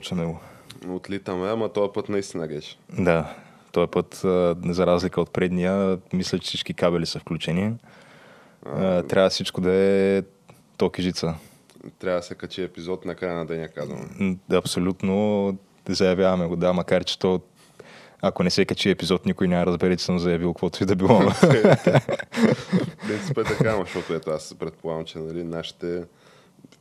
Почваме го. Отлитаме, ама този път наистина геш. Да, този път, за разлика от предния, мисля, че всички кабели са включени. А, трябва всичко да е токежица. Трябва да се качи епизод на края на деня, казвам. Абсолютно заявяваме го, да, макар че то ако не се качи епизод, никой няма разбере, че съм заявил каквото и да било. Принцип е така, защото ето аз предполагам, че нали, нашите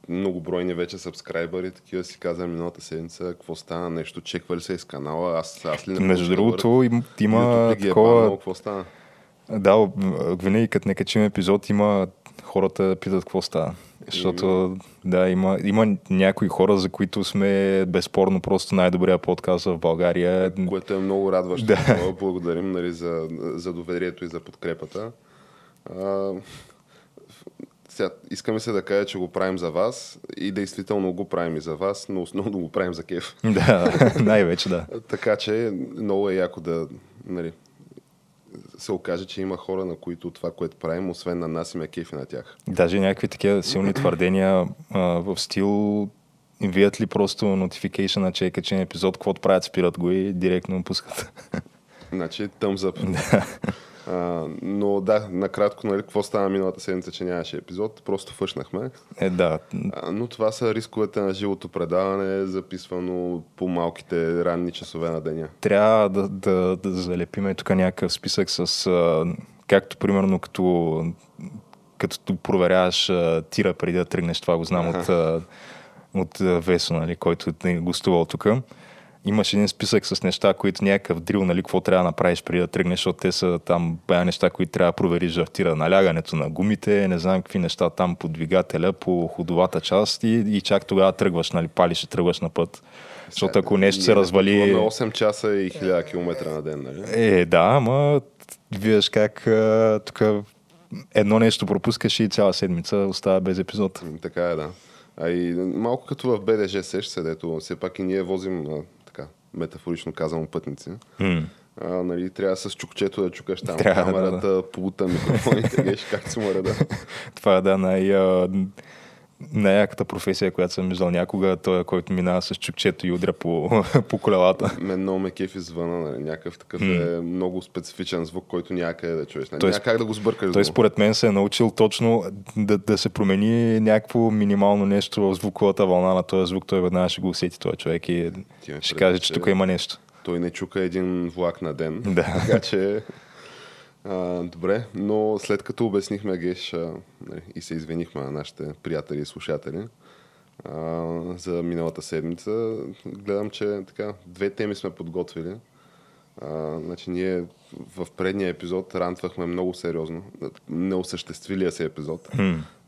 многобройни вече сабскрайбъри, такива си каза миналата седмица, какво стана, нещо, чеквали се из канала, аз, аз ли не Между другото, им, има ли е такова... баннал, какво стана? Да, винаги като не качим епизод, има хората питат какво става. Защото, да, има, има някои хора, за които сме безспорно просто най-добрия подкаст в България. Което е много радващо. Да. Благодарим нали, за, за доверието и за подкрепата. А, сега, искаме се да кажа, че го правим за вас и действително го правим и за вас, но основно го правим за кеф. Да, най-вече да. Така че много е яко да нали, се окаже, че има хора, на които това, което правим, освен на нас, им е кефи на тях. Даже някакви такива силни твърдения а, в стил вият ли просто notification, че е епизод, каквото правят, спират го и директно го пускат. Значи, thumbs up. А, но да, накратко, нали, какво стана миналата седмица, че нямаше епизод, просто фъшнахме. Е, да. А, но това са рисковете на живото предаване, записвано по малките ранни часове на деня. Трябва да, да, да залепиме тук някакъв списък с, а, както примерно като, като проверяваш а, тира преди да тръгнеш, това го знам от, а, от Весо, нали, който е гостувал тук. Имаш един списък с неща, които някакъв дрил, нали, какво трябва да направиш преди да тръгнеш, защото те са там бая неща, които трябва да провериш в тира. Налягането на гумите, не знам какви неща там по двигателя, по ходовата част и, и чак тогава тръгваш, нали, палиш и тръгваш на път. Защото ако нещо се развали... пътуваме 8 часа и 1000 км на ден, нали? Е, да, ама виждаш как тук едно нещо пропускаш и цяла седмица остава без епизод. Така е, да. А и малко като в БДЖ сеш се, дето все пак и ние возим, метафорично казвам, пътници. М. А, нали, трябва с чукчето да чукаш там Трябва, да, камерата, пулта, микрофоните, геш, как се му реда. Това е да най- най-яката професия, която съм виждал някога, той, който минава с чукчето и удря по, по колелата. Мен много ме кефи звъна, нали, някакъв такъв е много специфичен звук, който няма къде да чуеш. Нали, Той няма как да го сбъркаш. Той според мен се е научил точно да, да се промени някакво минимално нещо в звуковата вълна на този звук. Той веднага ще го усети този човек и ще каже, че че- тук има нещо. Той не чука един влак на ден. Да. Така че... А, добре, но след като обяснихме Геш а, нали, и се извинихме на нашите приятели и слушатели а, за миналата седмица, гледам, че така, две теми сме подготвили. А, значи ние в предния епизод рантвахме много сериозно, неосъществилия се епизод,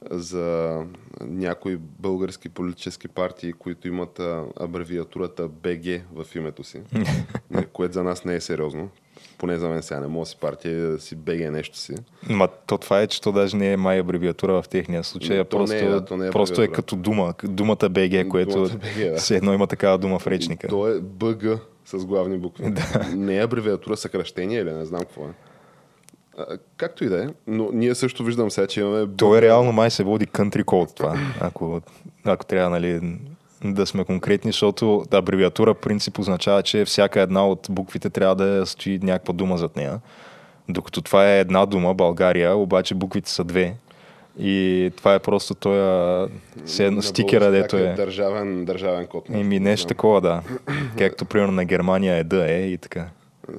за някои български политически партии, които имат абревиатурата БГ в името си, което за нас не е сериозно. Поне за мен сега не мога да си партия да си БГ нещо си. Ма то това е, че то даже не е май абревиатура в техния случай, а То не просто, е, да, не е просто е като дума, думата БГ, което Думата да. все едно има такава дума в речника. То е БГ с главни букви. Не е абревиатура, съкръщение или не знам какво е. А, както и да е, но ние също виждам сега, че имаме... То е реално май се води country code това, ако, ако трябва нали, да сме конкретни, защото абревиатура принцип означава, че всяка една от буквите трябва да стои някаква дума зад нея. Докато това е една дума, България, обаче буквите са две. И това е просто той все едно стикера, дето някакъв е. Държавен, държавен код. Еми нещо такова, да. Както примерно на Германия е да е и така.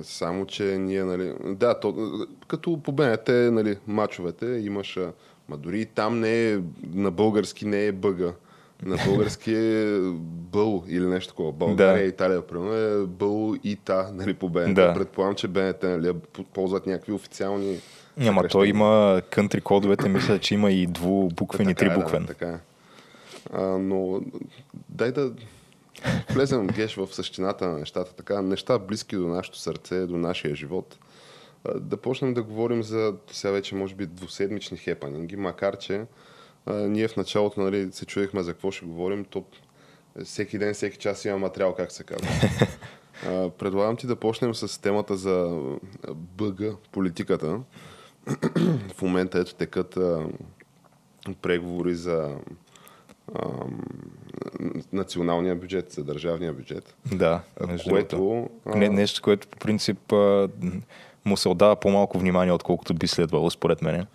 Само, че ние, нали... Да, то, като по БНТ, нали, мачовете имаш... Ма дори и там не е... На български не е бъга. На български е бъл или нещо такова. България, Да. Италия, примерно е бъл и та, нали, по БНТ. Да. Предполагам, че БНТ, нали, ползват някакви официални... Той съкръщения. има кънтри кодовете, мисля, че има и двубуквен и Така е, трибуквен. Да, така е. А, но дай да влезем геш в същината на нещата. Така, неща близки до нашето сърце, до нашия живот. Да почнем да говорим за сега вече може би двуседмични хепанинги, макар че а, ние в началото нали, се чудехме за какво ще говорим, то всеки ден, всеки час има материал, как се казва. А, предлагам ти да почнем с темата за БГ, политиката. в момента ето текат а, преговори за ам, националния бюджет, за държавния бюджет. Да, между което, а, Не, нещо, което по принцип а, му се отдава по-малко внимание, отколкото би следвало, според мен.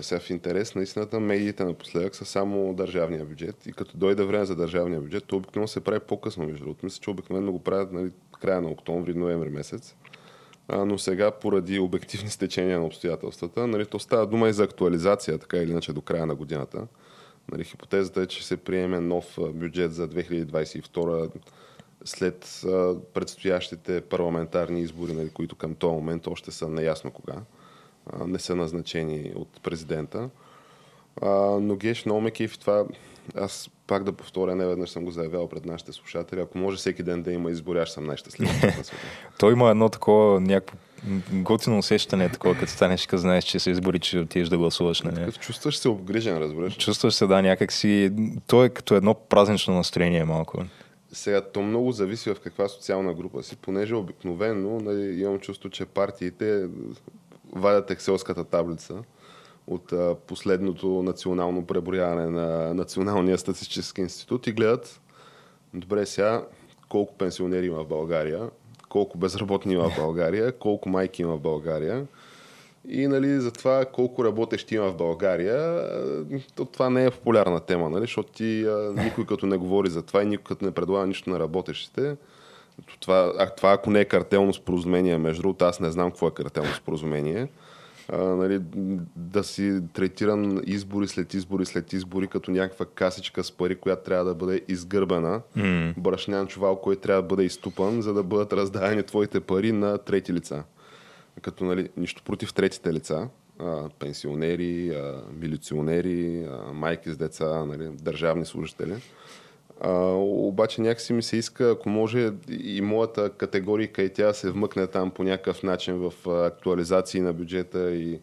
Сега в интерес на истината, медиите напоследък са само държавния бюджет и като дойде време за държавния бюджет, то обикновено се прави по-късно, между другото. Мисля, че обикновено го правят нали, края на октомври, ноември месец. А, но сега, поради обективни стечения на обстоятелствата, нали, то става дума и за актуализация, така или иначе до края на годината. Нали, хипотезата е, че се приеме нов бюджет за 2022 след предстоящите парламентарни избори, нали, които към този момент още са неясно кога. Не са назначени от президента. Но Геш кефи това. Аз пак да повторя, не веднъж съм го заявявал пред нашите слушатели. Ако може всеки ден да има избори, аз съм най-щастлив. Той има едно такова някакво готино усещане, такова, като станеш, като знаеш, че се избори, че отидеш да гласуваш. Нали? Чувстваш се обгрижен, разбираш. Чувстваш се, да, някакси... Той е като едно празнично настроение малко. Сега, то много зависи в каква социална група си, понеже обикновено нали, имам чувство, че партиите вадят екселската таблица от а, последното национално преброяване на Националния статистически институт и гледат, добре сега, колко пенсионери има в България, колко безработни има в България, колко майки има в България. И нали, за това колко работещи има в България, то това не е популярна тема, нали, защото ти, а, никой като не говори за това и никой като не предлага нищо на работещите. то Това, а, това ако не е картелно споразумение, между другото, аз не знам какво е картелно споразумение. А, нали, да си третиран избори след избори след избори като някаква касичка с пари, която трябва да бъде изгърбена. Mm. Брашнян чувал, който трябва да бъде изтупан, за да бъдат раздадени твоите пари на трети лица като нали, нищо против третите лица, а, пенсионери, а, милиционери, а, майки с деца, нали, държавни служители. А, обаче някакси ми се иска, ако може и моята категорика и тя се вмъкне там по някакъв начин в актуализации на бюджета и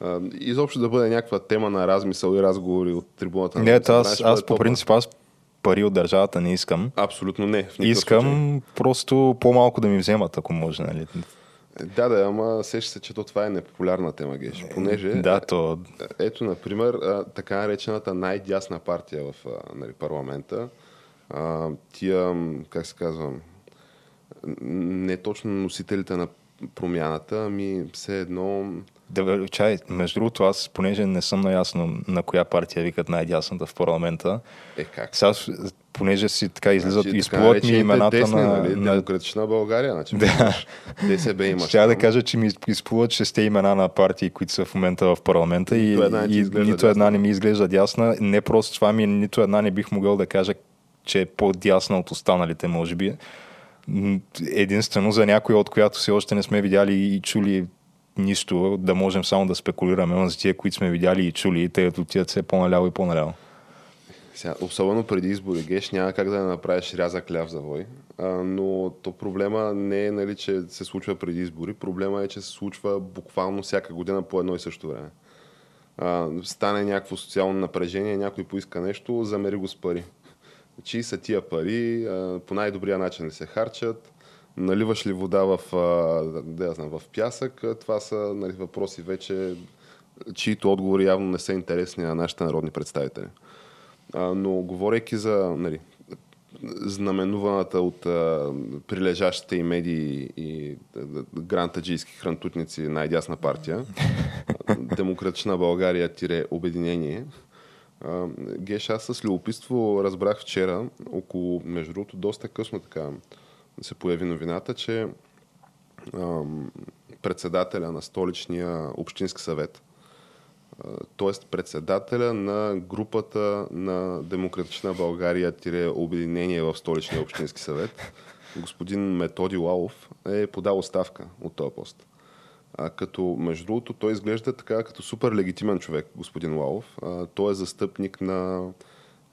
а, изобщо да бъде някаква тема на размисъл и разговори от трибуната. на Не, Народното аз, ще аз по принцип, аз пари от държавата не искам. Абсолютно не. Никакъв случай. Искам просто по-малко да ми вземат, ако може. Нали? Да, да, ама сеща се, че то това е непопулярна тема, Геш. Понеже Да, то Ето, например, така наречената най-дясна партия в нали, парламента. А, тия, как се казва, не точно носителите на промяната, ами все едно... Да, бе, чай, между другото, аз, понеже не съм наясно на коя партия викат най-дясната в парламента, Е, как? сега, понеже си така излизат, Значи, изплуват ми имената десни, на... Нали? на... Демократична България. Значи, Да. ДСБ имаш. Ще да кажа, че ми изплуват шесте имена на партии, които са в момента в парламента и, Нито една и нито една не ми изглежда дясна. Не просто това ми, нито една не бих могъл да кажа, че е по-дясна от останалите, може би. Единствено за някоя, от която все още не сме видяли и чули нищо, да можем само да спекулираме, но за тия, които сме видяли и чули, те отиват все по-наляво и по-наляво. Сега, особено преди избори, Геш, няма как да направиш рязък ляв завой. А, но то проблема не е, нали, че се случва преди избори. Проблема е, че се случва буквално всяка година по едно и също време. А, стане някакво социално напрежение, някой поиска нещо, замери го с пари. Чии са тия пари, по най-добрия начин ли се харчат, наливаш ли вода в, да я знам, в пясък, това са нали, въпроси вече, чието отговори явно не са интересни на нашите народни представители. Но говорейки за нали, знаменуваната от а, прилежащите и медии и грантаджийски хрантутници най-дясна партия, Демократична България тире обединение. Геш, аз с любопитство разбрах вчера, около, между другото, доста късно така се появи новината, че председателя на столичния общински съвет, т.е. председателя на групата на Демократична България обединение в столичния общински съвет, господин Методи Лалов, е подал оставка от този пост. А, като, между другото, той изглежда така като супер легитимен човек, господин Лалов. А, той е застъпник на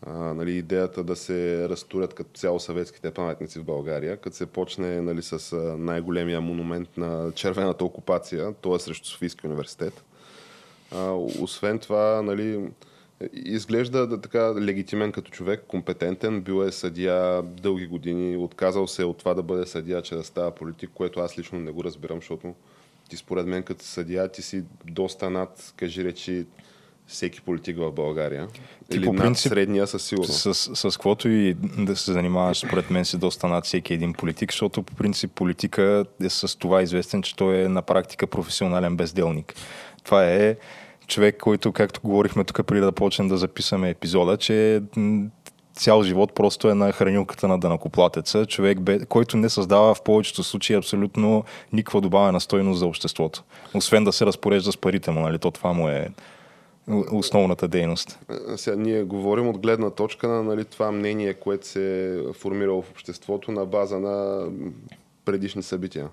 а, нали, идеята да се разтурят като цяло съветските паметници в България, като се почне нали, с най-големия монумент на червената окупация, т.е. срещу Софийския университет. А, освен това, нали, изглежда да, така легитимен като човек, компетентен, бил е съдия дълги години, отказал се от това да бъде съдия, че да става политик, което аз лично не го разбирам, защото ти според мен като съдия ти си доста над, кажи речи, всеки политик в България. Ти Или по принцип, над средния със сигурност. С, с, с каквото и да се занимаваш, според мен си доста над всеки един политик, защото по принцип политика е с това известен, че той е на практика професионален безделник. Това е човек, който, както говорихме тук преди да почнем да записаме епизода, че цял живот просто е на хранилката на дънакоплатеца, човек, който не създава в повечето случаи абсолютно никаква добавена стойност за обществото. Освен да се разпорежда с парите му, нали? То това му е основната дейност. Сега ние говорим от гледна точка на нали, това мнение, което се е формирало в обществото на база на предишни събития.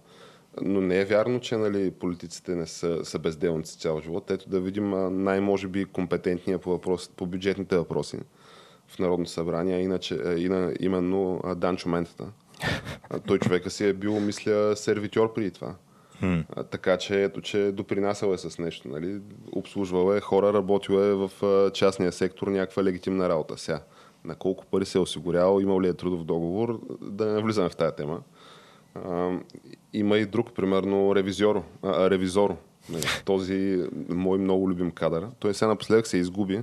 Но не е вярно, че нали, политиците не са, са безделници цял живот. Ето да видим най-може би компетентния по, въпрос, по бюджетните въпроси в Народно събрание, иначе, ина, именно Данчо Ментата. Той човека си е бил, мисля, сервитьор преди това. Hmm. Така че ето, че допринасял е с нещо. Нали? Обслужвал е хора, работил е в частния сектор някаква легитимна работа. Сега, на колко пари се е осигурял, имал ли е трудов договор, да не влизаме в тази тема. А, има и друг, примерно ревизор. А, ревизор. Нали? Този мой много любим кадър. Той сега напоследък се изгуби.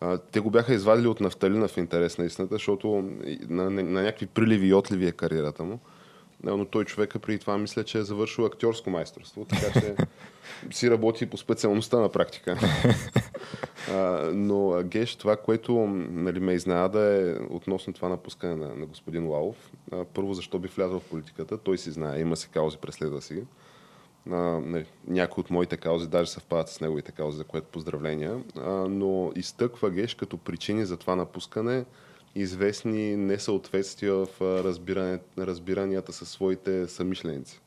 А, те го бяха извадили от нафталина в интерес на истината, защото на, на, на някакви приливи и отливи е кариерата му. Но той човека преди това мисля, че е завършил актьорско майсторство, така че си работи по специалността на практика. а, но Геш, това, което нали, ме изненада е относно това напускане на, на господин Лалов. А, първо, защо би влязъл в политиката? Той си знае, има си каузи, преследва си а, не, някои от моите каузи даже съвпадат с неговите каузи, за което поздравления, а, но изтъква Геш като причини за това напускане известни несъответствия в разбиране, разбиранията със своите самишленици.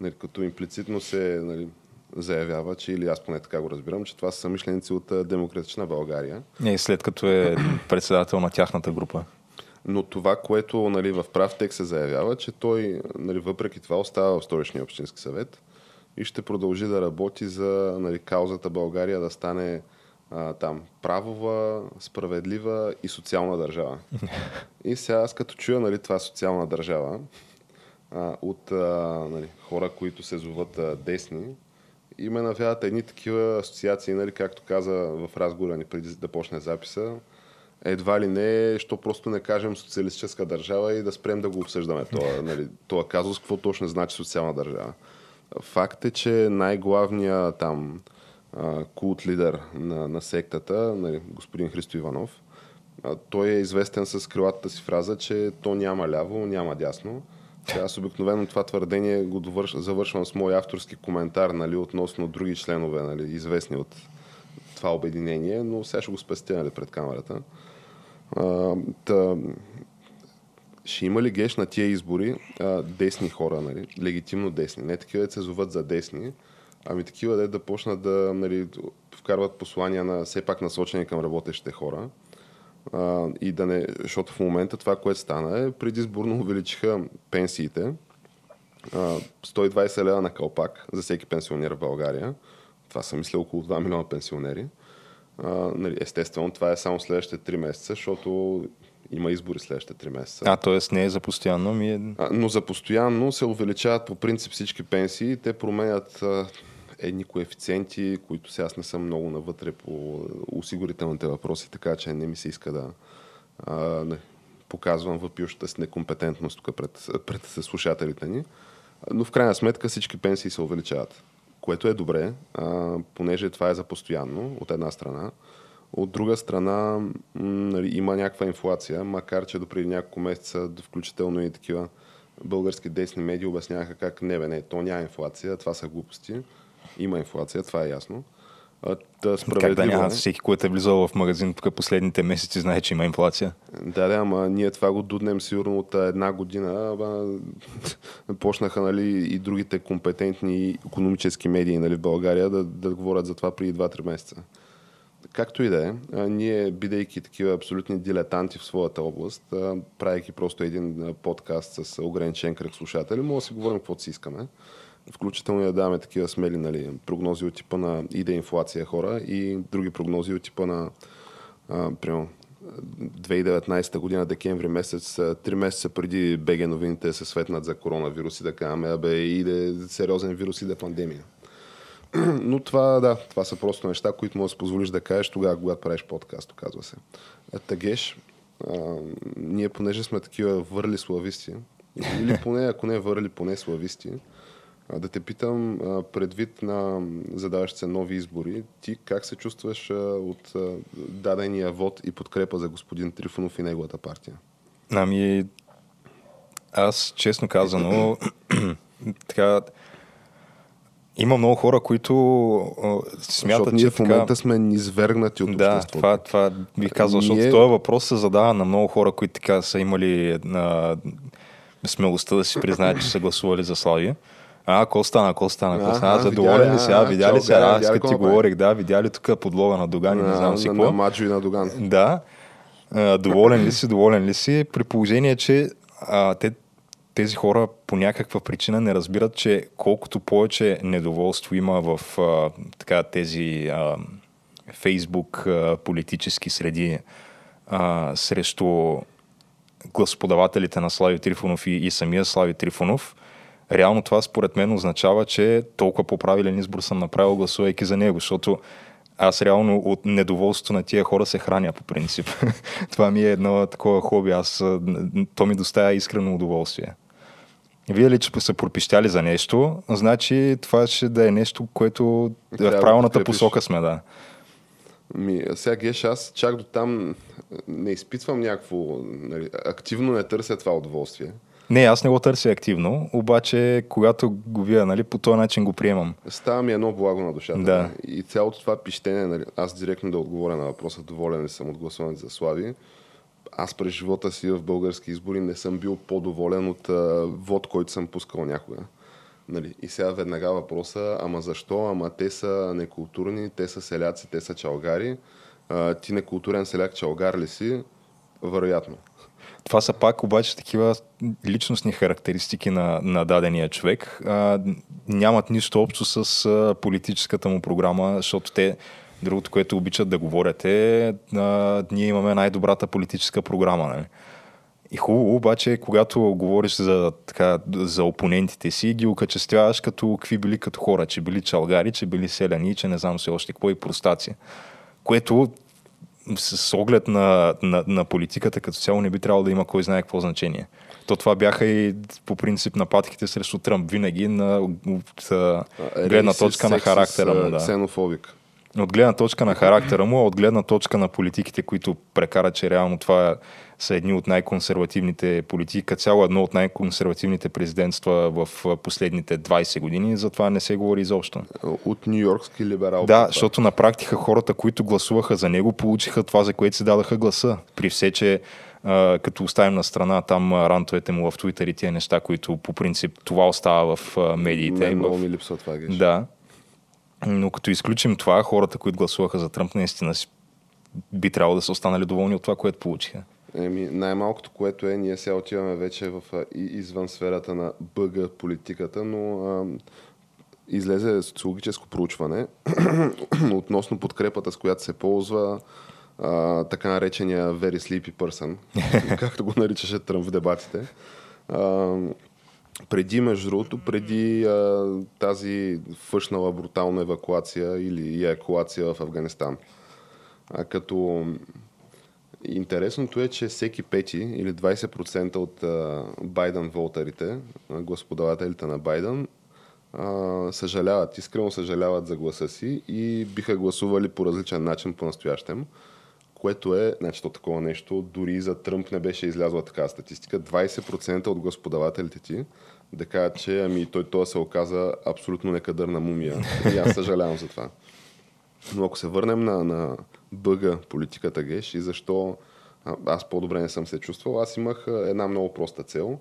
Нали, като имплицитно се нали, заявява, че или аз поне така го разбирам, че това са самишленици от Демократична България. Не, след като е председател на тяхната група. Но това, което нали, в прав текст се заявява, че той нали, въпреки това остава в Столичния общински съвет и ще продължи да работи за нали, каузата България да стане а, там правова, справедлива и социална държава. И сега аз като чуя нали, това социална държава а, от а, нали, хора, които се зоват а, десни, и ме навяват едни такива асоциации, нали, както каза в разговора ни преди да почне записа, едва ли не, що просто не кажем социалистическа държава и да спрем да го обсъждаме. Това, нали, това казус, какво точно значи социална държава. Факт е, че най-главният там култ лидер на, на сектата, нали, господин Христо Иванов, той е известен с крилатата си фраза, че то няма ляво, няма дясно. Аз обикновено това твърдение го довърш, завършвам с мой авторски коментар нали, относно други членове, нали, известни от това обединение, но сега ще го спестя нали, пред камерата. А, та, ще има ли геш на тия избори а, десни хора, нали? легитимно десни, не такива, да се зоват за десни, ами такива, да, да почнат да нали, вкарват послания на все пак насочени към работещите хора. А, и да не, защото в момента това, което стана е, предизборно увеличиха пенсиите. А, 120 лева на калпак за всеки пенсионер в България. Това са, мисля, около 2 милиона пенсионери. А, нали, естествено, това е само следващите 3 месеца, защото има избори следващите 3 месеца. А, т.е. не е за постоянно, ми е... А, но за постоянно се увеличават по принцип всички пенсии. Те променят а, едни коефициенти, които сега аз не съм много навътре по осигурителните въпроси, така че не ми се иска да а, не, показвам въпиющата си некомпетентност тук пред, пред слушателите ни. Но в крайна сметка всички пенсии се увеличават, което е добре, а, понеже това е за постоянно от една страна. От друга страна, нали, има някаква инфлация, макар че до преди няколко месеца, включително и такива български десни медии обясняваха как не бе, не, то няма инфлация, това са глупости. Има инфлация, това е ясно. Да, Как да няма? Всеки, който е влизал в магазин тук последните месеци, знае, че има инфлация. Да, да, ама ние това го дуднем сигурно от една година. Ама, почнаха нали, и другите компетентни економически медии нали, в България да, да говорят за това преди 2-3 месеца. Както и да е, ние, бидейки такива абсолютни дилетанти в своята област, правейки просто един подкаст с ограничен кръг слушатели, може да си говорим каквото си искаме. Включително да даваме такива смели нали, прогнози от типа на иде инфлация хора и други прогнози от типа на примерно, 2019 година, декември месец, три месеца преди БГ новините се светнат за коронавирус и да кажем, абе, иде сериозен вирус, иде пандемия. Но това, да, това са просто неща, които можеш да позволиш да кажеш тогава, когато правиш подкаст, казва се. Тагеш, а, ние понеже сме такива върли слависти, или поне, ако не върли, поне слависти, а, да те питам, а, предвид на задаващите се нови избори, ти как се чувстваш а, от а, дадения вод и подкрепа за господин Трифонов и неговата партия? Ами, аз честно казано, така, има много хора, които а, смятат, Защото ние че в момента така... сме низвергнати от Да, обществото. това, това бих казал, защото Ние- този въпрос се задава на много хора, които така са имали а, смелостта да си признаят, че са гласували за Слави. А, какво стана, какво стана, какво стана, задоволен ли си, а, а, видя ли чао, си, а, видя ли, аз като ти какво говорих, да, видя ли тук подлога на Доган и не знам си на, какво. на Маджо и на Доган. Да. Доволен ли си, доволен ли си, при положение, че а, те, тези хора по някаква причина не разбират, че колкото повече недоволство има в а, така, тези а, фейсбук а, политически среди а, срещу гласоподавателите на Слави Трифонов и, и самия Слави Трифонов, реално това според мен означава, че толкова по-правилен избор съм направил гласувайки за него, защото аз реално от недоволството на тия хора се храня по принцип. това ми е едно такова хоби. Аз, то ми доставя искрено удоволствие. Вие ли, че са пропищяли за нещо, значи това ще да е нещо, което Трябва в да правилната подкрепиш. посока сме, да. Ми, сега геш, аз чак до там не изпитвам някакво... Нали, активно не търся това удоволствие. Не, аз не го търся активно, обаче когато го вия, нали, по този начин го приемам. Става ми едно благо на душата. Да. И цялото това пищене, нали, аз директно да отговоря на въпроса, доволен ли съм от гласуването за Слави. Аз през живота си в български избори не съм бил по-доволен от а, вод, който съм пускал някога. Нали? И сега веднага въпроса, ама защо? Ама те са некултурни, те са селяци, те са чалгари. А, ти некултурен селяк чалгар ли си? Вероятно. Това са пак обаче такива личностни характеристики на, на дадения човек. А, нямат нищо общо с а, политическата му програма, защото те, другото, което обичат да говорят е, а, ние имаме най-добрата политическа програма. Нали? И хубаво, обаче, когато говориш за, така, за опонентите си, ги окачествяваш като какви били като хора, че били чалгари, че били селяни, че не знам се още какво и простаци. Което с оглед на, на, на политиката като цяло не би трябвало да има кой знае какво значение. То това бяха и по принцип нападките срещу Тръмп винаги на, от а, гледна точка на характера му. Да. Ксенофобик. От гледна точка на характера му, а от гледна точка на политиките, които прекара, че реално това са едни от най-консервативните политики, цяло едно от най-консервативните президентства в последните 20 години, затова не се говори изобщо. От Нью-Йоркски либерал. Да, защото на практика хората, които гласуваха за него, получиха това, за което си дадаха гласа. При все, че като оставим на страна там рантовете му в Twitter и тия неща, които по принцип това остава в медиите. Мен много в... ми липсва това. Геш. Да. Но като изключим това, хората, които гласуваха за Тръмп, наистина би трябвало да са останали доволни от това, което получиха. Еми, най-малкото, което е, ние сега отиваме вече в, извън сферата на БГ политиката, но а, излезе социологическо проучване относно подкрепата, с която се ползва а, така наречения very sleepy person, както го наричаше Тръмп в дебатите. А, преди, между другото, преди а, тази фъшнала брутална евакуация или еякулация в Афганистан. А, като Интересното е, че всеки пети или 20% от а, Байден волтарите, господавателите на Байден, а, съжаляват, искрено съжаляват за гласа си и биха гласували по различен начин по-настоящем, което е, значи то такова нещо, дори за Тръмп не беше излязла така статистика, 20% от господавателите ти да кажат, че ами той това се оказа абсолютно некадърна мумия. И аз съжалявам за това. Но ако се върнем на, на бъга политиката Геш и защо аз по-добре не съм се чувствал, аз имах една много проста цел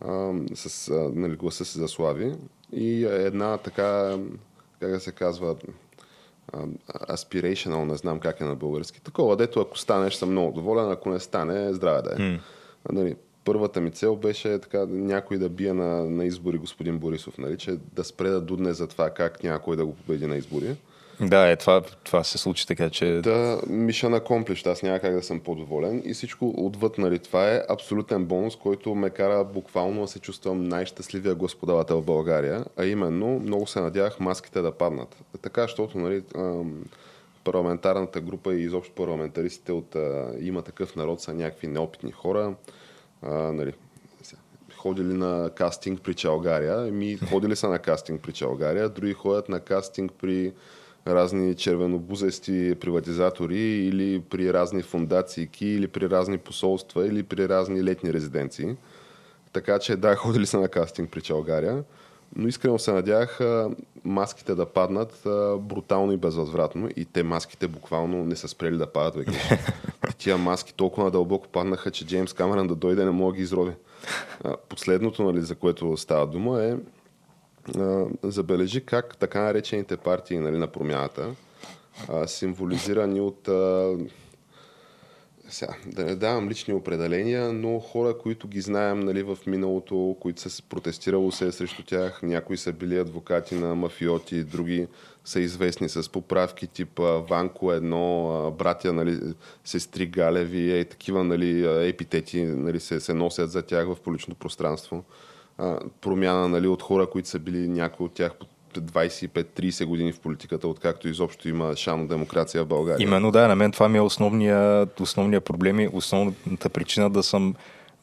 а, с нали, гласа си за Слави и една така, как да се казва, aspirational, не знам как е на български. Такова, дето ако станеш съм много доволен, ако не стане, здраве да е. Mm. Нали, първата ми цел беше така, някой да бие на, на избори господин Борисов, нали, че да спре да дудне за това как някой да го победи на избори. Да, е, това, това се случи така, че... Да, миша на комплищ, аз няма как да съм по-доволен. И всичко отвъд, нали, това е абсолютен бонус, който ме кара буквално да се чувствам най-щастливия господавател в България. А именно, много се надявах маските да паднат. Така, защото, нали, парламентарната група и изобщо парламентаристите от има такъв народ са някакви неопитни хора. А, нали, ходили на кастинг при Чалгария. Ми ходили са на кастинг при Чалгария, други ходят на кастинг при разни червенобузести приватизатори или при разни фундации, или при разни посолства, или при разни летни резиденции. Така че да, ходили са на кастинг при Чалгария, но искрено се надявах маските да паднат брутално и безвъзвратно и те маските буквално не са спрели да падат вече. Тия маски толкова надълбоко паднаха, че Джеймс Камерън да дойде не мога да ги изроби. Последното, нали, за което става дума е забележи как така наречените партии нали, на промяната, а, символизирани от а, сега, да не давам лични определения, но хора, които ги знаем нали, в миналото, които са протестирало се срещу тях, някои са били адвокати на мафиоти, други са известни с поправки тип Ванко едно, братя, нали, сестри Галеви, е, такива нали, епитети нали, се, се носят за тях в публичното пространство промяна нали, от хора, които са били някои от тях 25-30 години в политиката, откакто изобщо има шано демокрация в България. Именно да, на мен това ми е основния, основния проблем и основната причина да съм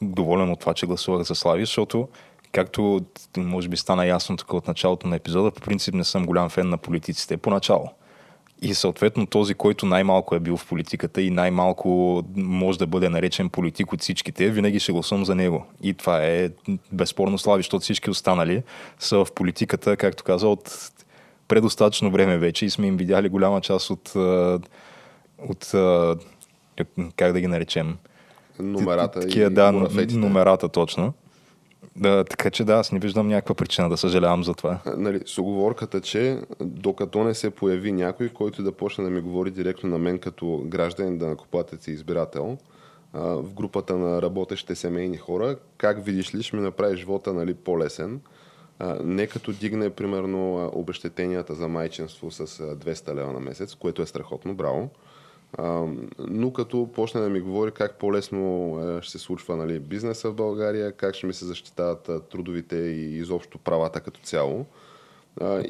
доволен от това, че гласувах за Слави, защото както може би стана ясно тук от началото на епизода, по принцип не съм голям фен на политиците поначало. И съответно този, който най-малко е бил в политиката и най-малко може да бъде наречен политик от всичките, винаги ще гласувам за него. И това е безспорно слави, защото всички останали са в политиката, както каза, от предостатъчно време вече и сме им видяли голяма част от, от как да ги наречем? Номерата Такия, и да, номерата точно. Да, така че да, аз не виждам някаква причина да съжалявам за това. Нали, с оговорката, че докато не се появи някой, който да почне да ми говори директно на мен като гражданин, да накопатец и избирател, в групата на работещите семейни хора, как видиш ли, ще ми направи живота нали, по-лесен. Не като дигне, примерно, обещетенията за майчинство с 200 лева на месец, което е страхотно, браво но като почне да ми говори как по-лесно е, ще се случва нали, бизнеса в България, как ще ми се защитават трудовите и изобщо правата като цяло.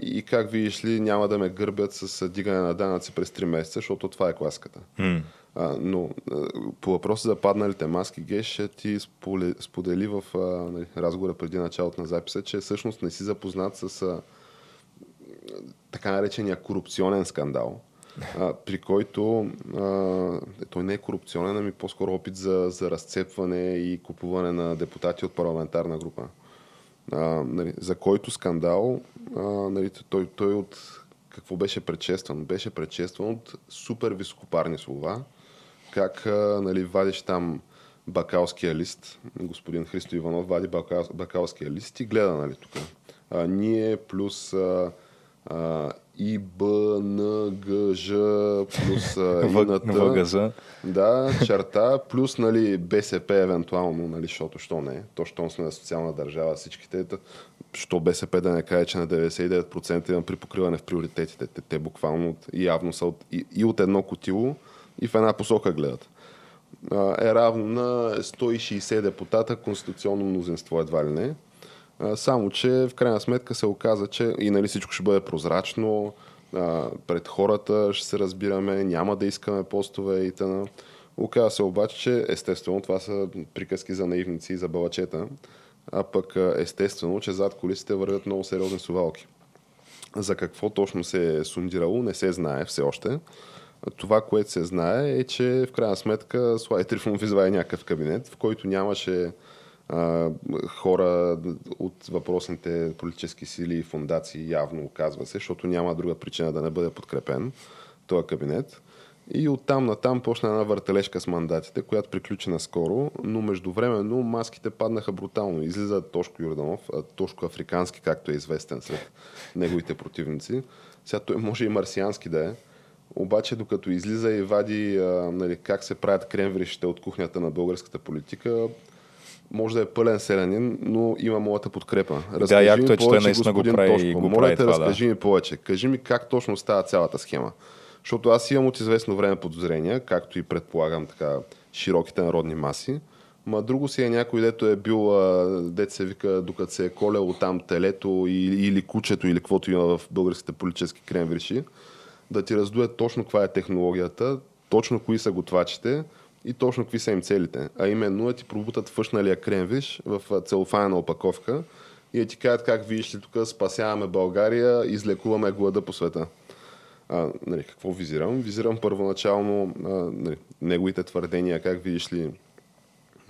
И как видиш ли, няма да ме гърбят с дигане на данъци през 3 месеца, защото това е класката. Mm. Но по въпроса за падналите маски, Геш ти сподели в нали, разговора преди началото на записа, че всъщност не си запознат с така наречения корупционен скандал а, при който а, той не е корупционен, ами по-скоро опит за, за разцепване и купуване на депутати от парламентарна група. А, нали, за който скандал а, нали, той, той от какво беше предшестван? Беше предшестван от супер високопарни слова, как а, нали, вадиш там бакалския лист, господин Христо Иванов вади бакал, бакалския лист и гледа нали, тук. А, ние плюс а, а, и Б, Н, Г, Ж, плюс ВГЗ. Да, черта, плюс нали, БСП евентуално, нали, защото що не. То, що сме на социална държава, всичките. Що БСП да не каже, че на 99% има при покриване в приоритетите. Те, те буквално явно са от, и, и от едно котило и в една посока гледат. Е равно на 160 депутата, конституционно мнозинство едва ли не само, че в крайна сметка се оказа, че и нали всичко ще бъде прозрачно, пред хората ще се разбираме, няма да искаме постове и т.н. Оказа се обаче, че естествено това са приказки за наивници и за балачета, а пък естествено, че зад колисите вървят много сериозни сувалки. За какво точно се е сундирало, не се знае все още. Това, което се знае е, че в крайна сметка Слави Трифонов извади някакъв кабинет, в който нямаше хора от въпросните политически сили и фундации, явно оказва се, защото няма друга причина да не бъде подкрепен този кабинет. И оттам натам почна една въртележка с мандатите, която приключи наскоро, но междувременно маските паднаха брутално. Излиза Тошко Юрданов, Тошко Африкански, както е известен сред неговите противници. Сега той може и марсиански да е, обаче докато излиза и вади нали, как се правят кремврищите от кухнята на българската политика, може да е пълен селянин, но има моята подкрепа. Разкажи да, якто е, че той наистина го прави, Тошко. го Моля прави те, това, разкажи да. ми повече. Кажи ми как точно става цялата схема. Защото аз имам от известно време подозрения, както и предполагам така широките народни маси. Ма друго си е някой, дето е бил, дето се вика, докато се е колело там телето или, или кучето, или каквото има в българските политически кремвриши, да ти раздуе точно каква е технологията, точно кои са готвачите и точно какви са им целите. А именно да ти пробутат фъшналия кремвиш в целофайна опаковка и да ти кажат как видиш ли тук спасяваме България, излекуваме глада по света. А, нали, какво визирам? Визирам първоначално а, нали, неговите твърдения, как видиш ли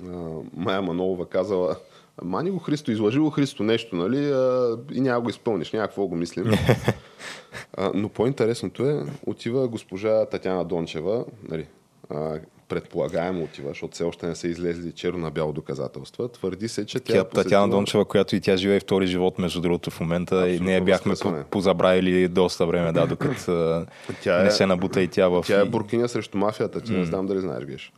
а, Майя Манолова казала Мани го Христо, излъжи го Христо нещо, нали? А, и няма го изпълниш, няма какво го мислим. а, но по-интересното е, отива госпожа Татяна Дончева, нали, а, предполагаемо отива, защото все още не са излезли черно на бяло доказателства. Твърди се, че тя. Тя, Татяна Дончева, която и тя живее втори живот, между другото, в момента. Абсолютно и ние бяхме позабравили доста време, да, докато Тя е- не се набута и тя в... Тя е буркиня срещу мафията, ти не знам дали знаеш, Геш.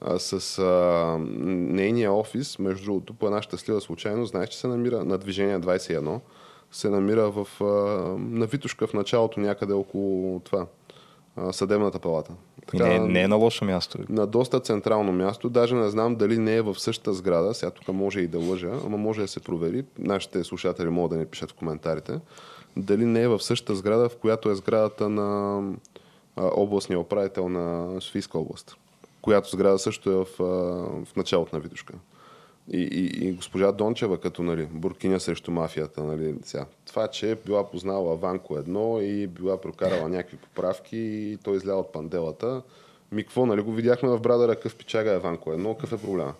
А, с а, нейния офис, между другото, по една щастлива случайност, знаеш, че се намира на движение 21, се намира в, а, на Витушка в началото някъде около това, съдебната палата. И не, не е на лошо място. на доста централно място. Даже не знам дали не е в същата сграда. Сега тук може и да лъжа, ама може да се провери. Нашите слушатели могат да ни пишат в коментарите. Дали не е в същата сграда, в която е сградата на областния управител на Софийска област. Която сграда също е в, в началото на Витушка. И, и, и госпожа Дончева, като нали, буркиня срещу мафията, нали, сега. това, че е била познала Ванко едно и била прокарала някакви поправки и той изля от панделата. Ми какво, нали го видяхме в Брадъра, какъв пичага е Ванко едно, какъв е проблема?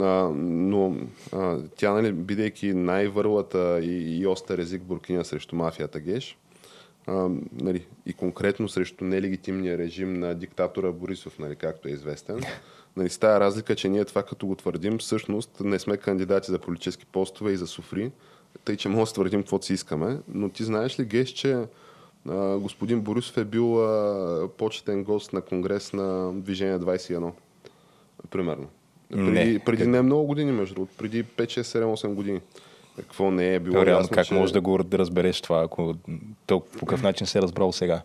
А, но а, тя, нали, бидейки най-върлата и, и остър език буркиня срещу мафията Геш, а, нали, и конкретно срещу нелегитимния режим на диктатора Борисов, нали, както е известен. Нали, с тая разлика, че ние това като го твърдим, всъщност не сме кандидати за политически постове и за суфри, тъй че може да твърдим каквото си искаме, но ти знаеш ли, Геш, че а, господин Борисов е бил а, почетен гост на конгрес на Движение 21, примерно. Преди Не. преди не много години, между другото, преди 5, 6, 7, 8 години. Какво не е било Реално, ясно, как че... можеш да го разбереш това, ако то по какъв начин се е разбрал сега?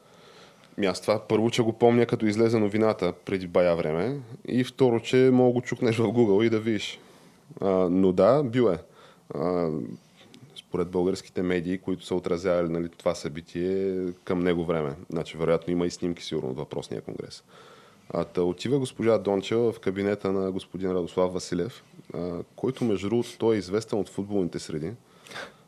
Ми аз това първо, че го помня като излезе новината преди бая време и второ, че мога го чукнеш в Google и да видиш. А, но да, бил е. А, според българските медии, които са отразявали нали, това събитие към него време. Значи, вероятно има и снимки сигурно от въпросния конгрес. А, та отива госпожа Дончева в кабинета на господин Радослав Василев, а, който между другото той е известен от футболните среди,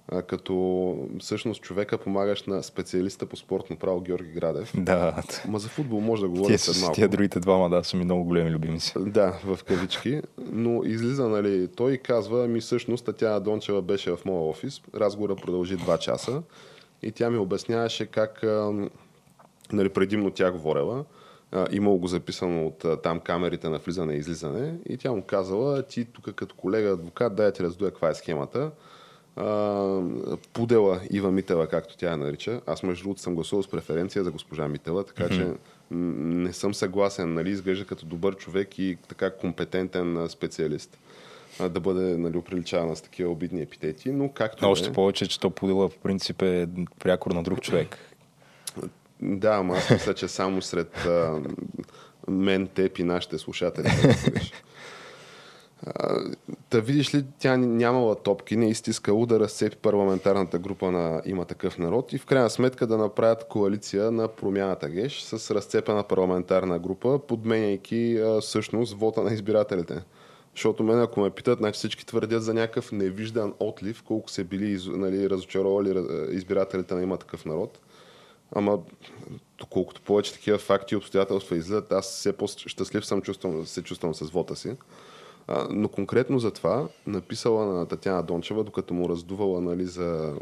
а, като всъщност човека помагаш на специалиста по спортно право Георги Градев. Да, Ма за футбол може да говорим след малко. тия другите двама, да, са ми много големи любимци. Да, в кавички. Но излиза, нали, той казва, ми всъщност Татяна Дончева беше в моя офис. Разговора продължи 2 часа и тя ми обясняваше как а, нали, предимно тя говорила. А, имало го записано от а, там камерите на влизане и излизане и тя му казала, ти тук като колега адвокат, дай да ти раздуя каква е схемата. А, пудела Ива Митева, както тя я нарича. Аз между другото съм гласувал с преференция за госпожа Митева, така че м, не съм съгласен, нали, изглежда като добър човек и така компетентен специалист да бъде нали, оприличавана с такива обидни епитети, но както Но още е. повече, че то подила в принцип е прякор на друг човек. Да, ама аз мисля, че само сред а, мен, теб и нашите слушатели. Та видиш ли, тя нямала топки, не е изтискало да разцепи парламентарната група на Има такъв народ и в крайна сметка да направят коалиция на промяната ГЕШ с разцепена парламентарна група, подменяйки а, всъщност вота на избирателите. Защото мен, ако ме питат, значи всички твърдят за някакъв невиждан отлив, колко се били нали, разочаровали раз- избирателите на Има такъв народ. Ама, колкото повече такива факти и обстоятелства излизат, аз все по-щастлив съм чувствам, се чувствам с вота си. А, но конкретно за това написала на Татьяна Дончева, докато му раздувала нали, за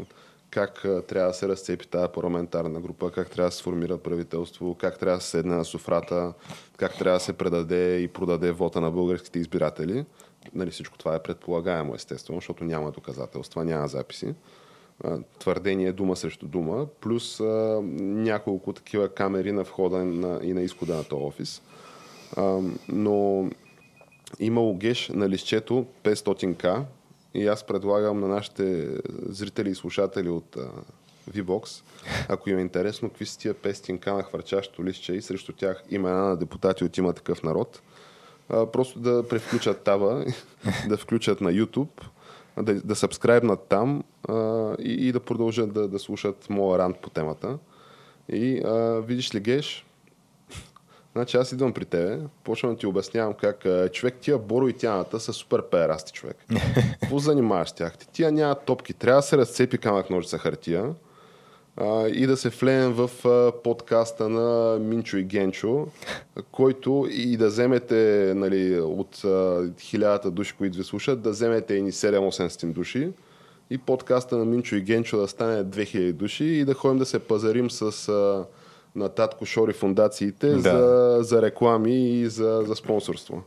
как трябва да се разцепи тази парламентарна група, как трябва да се сформира правителство, как трябва да се седне на софрата, как трябва да се предаде и продаде вота на българските избиратели. Нали, всичко това е предполагаемо, естествено, защото няма доказателства, няма записи. А, твърдение дума срещу дума, плюс а, няколко такива камери на входа на, и на изхода на този офис. А, но имало геш на листчето 500к и аз предлагам на нашите зрители и слушатели от uh, VBOX, ако им е интересно, какви са тия 500к на хвърчащо листче и срещу тях има една на депутати от има такъв народ, а, просто да превключат таба, да включат на YouTube, да, да сабскрайбнат там а, и, и да продължат да, да слушат моя рант по темата. И а, видиш ли, Геш, Значи аз идвам при тебе, почвам да ти обяснявам как човек тия боро и тяната са супер перасти човек. Какво занимаваш тях? Тия нямат топки. Трябва да се разцепи камък ножица хартия а, и да се влеем в а, подкаста на Минчо и Генчо, който и да вземете нали, от хилядата души, които ви слушат, да вземете и ни 7-800 души и подкаста на Минчо и Генчо да стане 2000 души и да ходим да се пазарим с... А, на Татко Шори фундациите да. за, за реклами и за, за спонсорство.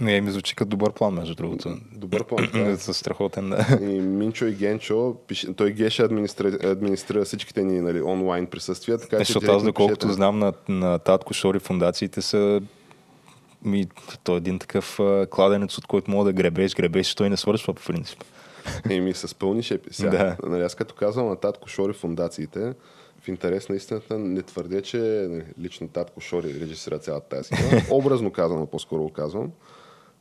Не, ми звучи като добър план, между другото. Добър план, да. Страхотен, да. И Минчо и Генчо, пише, той Геше администра, администрира всичките ни нали, онлайн присъствия. Така, е, защото аз, доколкото пишете... знам, на, на Татко Шори фундациите са ми, той е един такъв а, кладенец, от който мога да гребеш, гребеш, той не свършва по принцип. Еми, с пълни шепи. Сега, да. нали, аз като казвам на Татко Шори фундациите, в интерес на истината не твърдя, че нали, лично татко Шори режисира цялата тази. Образно казано, по-скоро го казвам.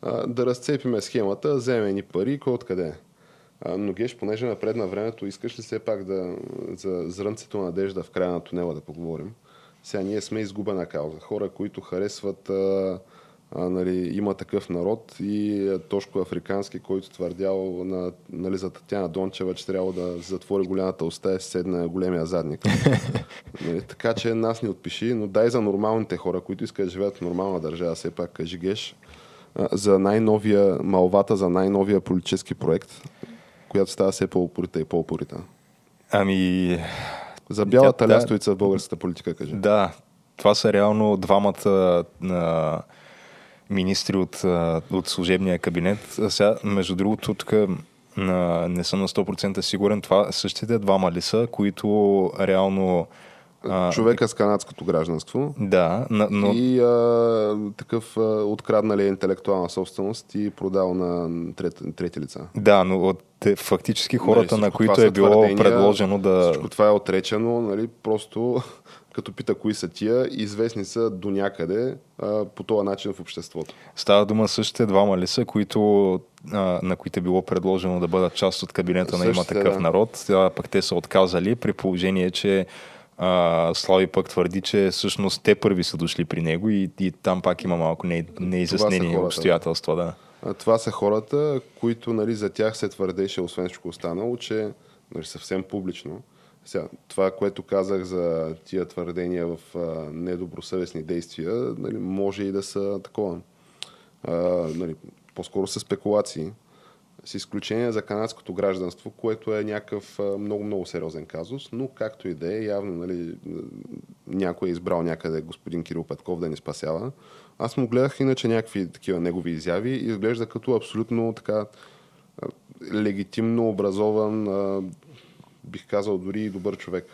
А, да разцепиме схемата, вземе ни пари, кой откъде. А, но Геш, понеже напред на времето, искаш ли все пак да, за зрънцето на надежда в края на тунела да поговорим? Сега ние сме изгубена кауза. Хора, които харесват а, а, нали, има такъв народ и е Тошко Африкански, който твърдял на, нали, за Татьяна Дончева, че трябва да затвори голямата уста и седна големия задник. нали, така че нас ни отпиши, но дай за нормалните хора, които искат да живеят в нормална държава, все пак кажи Геш, за най-новия, малвата за най-новия политически проект, която става все по-упорита и по-упорита. Ами... За бялата Тя, лястовица в българската политика, кажи. Да, това са реално двамата на министри от, от служебния кабинет. А сега, между другото, тук не съм на 100% сигурен, това същите двама ли са, които реално Човека с канадското гражданство. Да, но... И а, такъв а, откраднали интелектуална собственост и продал на трети, трети лица. Да, но от фактически хората, нали, на които е било предложено да... Всичко това е отречено, нали, просто като пита кои са тия, известни са до някъде а, по този начин в обществото. Става дума същите двама ли са, които, а, на които е било предложено да бъдат част от кабинета на има такъв да. народ, а пък те са отказали при положение, че а, Слави пък твърди, че всъщност те първи са дошли при него и, и там пак има малко не, неизяснени обстоятелства. Да. А, това са хората, които нали, за тях се твърдеше, освен всичко останало, че нали, съвсем публично, сега, това, което казах за тия твърдения в а, недобросъвестни действия, нали, може и да са такова. А, нали, по-скоро са спекулации. С изключение за канадското гражданство, което е някакъв много-много сериозен казус, но както и да е, явно нали, някой е избрал някъде господин Кирил Петков да ни спасява. Аз му гледах иначе някакви такива негови изяви и изглежда като абсолютно така легитимно образован, бих казал дори и добър човек.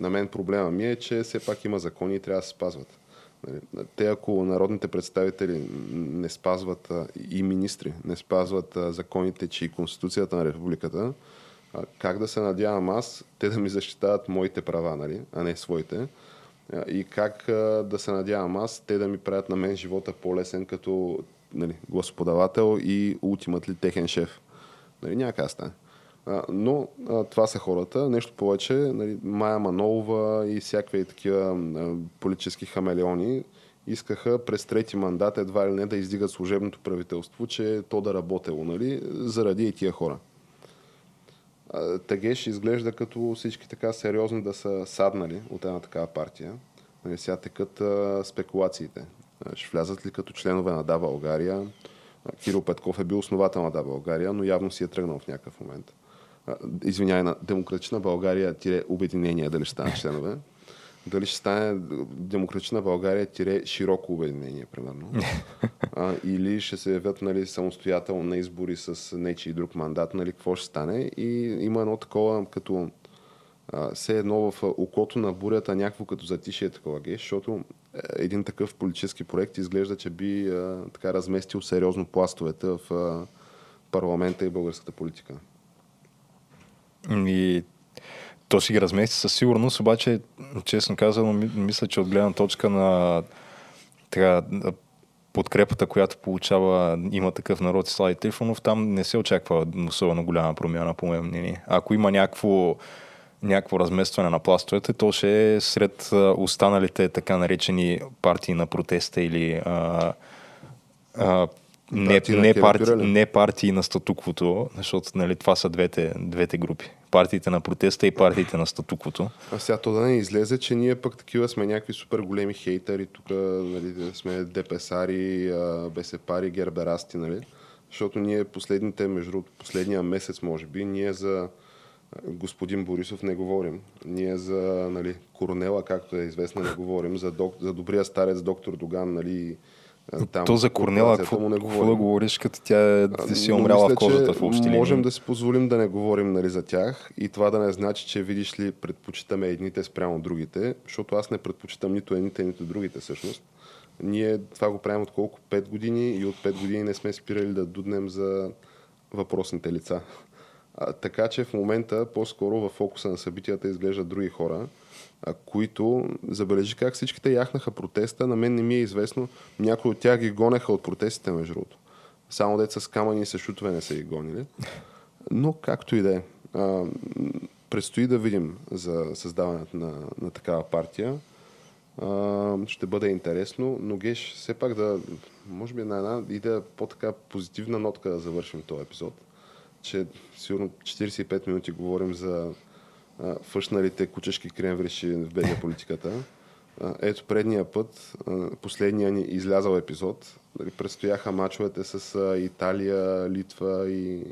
На мен проблема ми е, че все пак има закони и трябва да се спазват. Нали, те, ако народните представители не спазват и министри не спазват законите, че и Конституцията на републиката, как да се надявам аз те да ми защитават моите права, нали, а не своите? И как да се надявам аз те да ми правят на мен живота по-лесен като нали, гласоподавател и ултимат ли техен шеф? Нали, няма как стане. Но това са хората. Нещо повече, нали, Майя Манолова и всякакви такива политически хамелеони искаха през трети мандат едва ли не да издигат служебното правителство, че то да работело, нали, заради и тия хора. Тагеш изглежда като всички така сериозно да са саднали от една такава партия. Нали, сега текат а, спекулациите. Ще влязат ли като членове на Да България? Кирил Петков е бил основател на Да България, но явно си е тръгнал в някакъв момент. Извинявай, на Демократична България тире обединение, дали ще станат членове. Дали ще стане Демократична България тире широко обединение, примерно. а, или ще се явят нали, самостоятелно на избори с нечи друг мандат, нали, какво ще стане. И има едно такова, като все едно в окото на бурята, някакво като затишие такова геш, защото е, един такъв политически проект изглежда, че би а, така разместил сериозно пластовете в а, парламента и българската политика. И то ще ги размести със сигурност, обаче, честно казано, ми- мисля, че от гледна точка на така, подкрепата, която получава има такъв народ и Слави Трифонов, там не се очаква особено голяма промяна, по мое мнение. Ако има някакво, някакво разместване на пластовете, то ще е сред останалите така наречени партии на протеста или а, а, не, не, Пюреле. не партии на статуквото, защото нали, това са двете, двете групи. Партиите на протеста и партиите на статуквото. А сега то да не излезе, че ние пък такива сме някакви супер големи хейтери, тук нали, сме депесари, бесепари, герберасти, нали? Защото ние последните, между другото, последния месец, може би, ние за господин Борисов не говорим. Ние за нали, Коронела, както е известно, не говорим. За, док, за добрия старец доктор Доган, нали, там, То за Корнела, какво, не какво да говориш, като тя ти си но умряла мисля, в кожата в общи Можем линии. да си позволим да не говорим нали, за тях и това да не значи, че видиш ли предпочитаме едните спрямо другите, защото аз не предпочитам нито едните, нито другите всъщност. Ние това го правим от колко? 5 години и от 5 години не сме спирали да дуднем за въпросните лица. А, така че в момента по-скоро в фокуса на събитията изглеждат други хора, които забележи как всичките яхнаха протеста. На мен не ми е известно. Някои от тях ги гонеха от протестите, между другото. Само деца с камъни и с шутове не са ги гонили. Но както и да е. Предстои да видим за създаването на, на такава партия. А, ще бъде интересно, но Геш, все пак да, може би на една идея по-така позитивна нотка да завършим този епизод, че сигурно 45 минути говорим за фъшналите кучешки кремвриши в бедия политиката. Ето предния път, последния ни излязал епизод, нали, предстояха мачовете с Италия, Литва и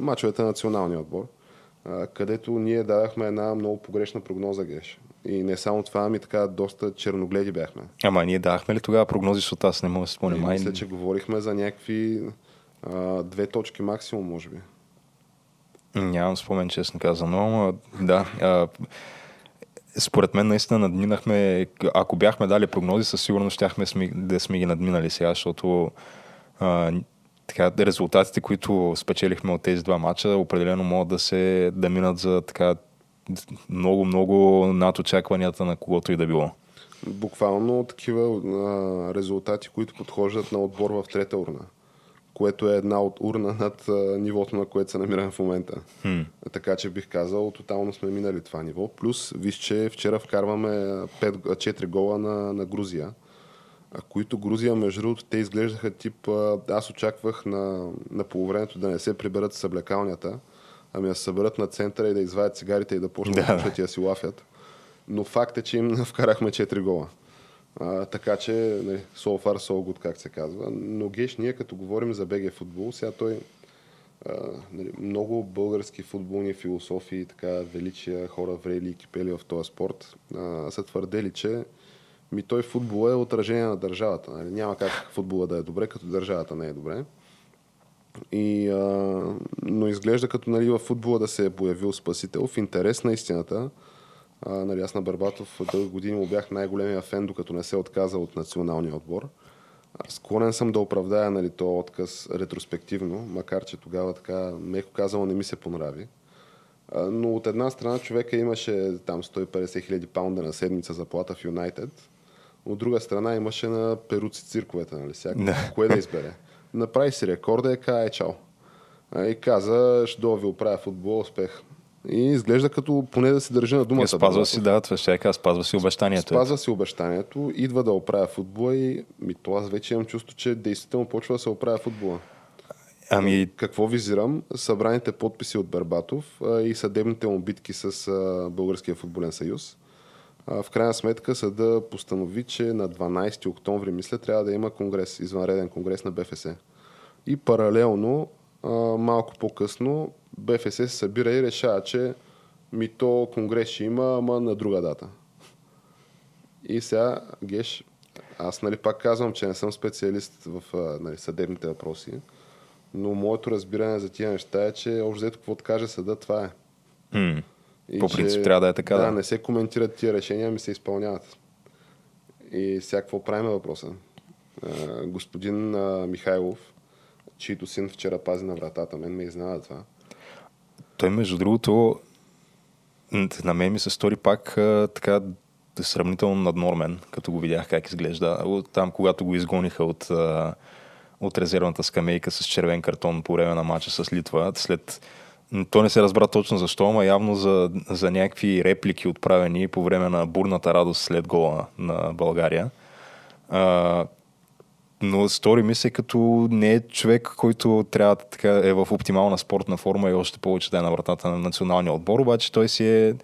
мачовете на националния отбор, където ние давахме една много погрешна прогноза, Геш. И не само това, ами така доста черногледи бяхме. Ама ние дахме ли тогава прогнози, защото аз не мога да се спомня. И Май... Мисля, че говорихме за някакви а, две точки максимум, може би. Нямам спомен, честно казано. Ама, да. А, според мен наистина надминахме, ако бяхме дали прогнози, със сигурност щяхме сме, да сме ги надминали сега, защото а, така, резултатите, които спечелихме от тези два мача, определено могат да се да минат за така много, много над очакванията на когото и да било. Буквално такива а, резултати, които подхождат на отбор в трета урна, което е една от урна над нивото, на което се намираме в момента. Хм. Така че бих казал, тотално сме минали това ниво. Плюс, виж, че вчера вкарваме 5, 4 гола на, на Грузия, а, които Грузия, между другото, те изглеждаха тип... а, Аз очаквах на, на полувремето да не се приберат с съблекалнята, ами да се съберат на центъра и да извадят цигарите и да почнат да, Да. да, да си лафят. Но факт е, че им вкарахме 4 гола. А, така че, нали, so far, so good, как се казва. Но Геш, ние като говорим за БГ футбол, сега той а, нали, много български футболни философии, така величия хора врели и кипели в този спорт а, са твърдели, че ми той футбол е отражение на държавата. Нали? Няма как футбола да е добре, като държавата не е добре. И, а, но изглежда като нали, в футбола да се е появил спасител. В интерес на истината, а, нали, аз на Барбатов дълги години му бях най-големия фен, докато не се отказа от националния отбор. Склонен съм да оправдая нали, този отказ ретроспективно, макар че тогава така, меко казано, не ми се понрави. Но от една страна човека имаше там 150 хиляди паунда на седмица заплата в Юнайтед, от друга страна имаше на перуци цирковете, нали? Всяко, Да. кое да избере. Направи си рекорда и кае чао. А, И каза, ще ви оправя футбол, успех. И изглежда като поне да се държи на думата. И спазва си, да, това ще кажа, спазва си обещанието. Спазва си обещанието, идва да оправя футбола и ми, то аз вече имам чувство, че действително почва да се оправя футбола. Ами, Какво визирам? Събраните подписи от Бербатов а, и съдебните му битки с а, Българския футболен съюз. А, в крайна сметка съда постанови, че на 12 октомври, мисля, трябва да има конгрес, извънреден конгрес на БФС. И паралелно, а, малко по-късно, БФС се събира и решава, че ми то конгрес ще има, ама на друга дата. И сега, Геш, аз нали пак казвам, че не съм специалист в нали, съдебните въпроси, но моето разбиране за тия неща е, че общо взето какво каже съда, това е. м- И По принцип трябва да е така, Да, да. не се коментират тия решения, ами се изпълняват. И сега какво правим въпроса? А, господин а, Михайлов, чийто син вчера пази на вратата, мен ме изненада това. той между другото на мен ми се стори пак така сравнително наднормен, като го видях как изглежда. Там, когато го изгониха от, от резервната скамейка с червен картон по време на матча с Литва, след то не се разбра точно защо, ама явно за, за някакви реплики отправени по време на бурната радост след гола на България. Но стори ми се като не е човек, който трябва да така е в оптимална спортна форма и още повече да е на вратата на националния отбор, обаче той си е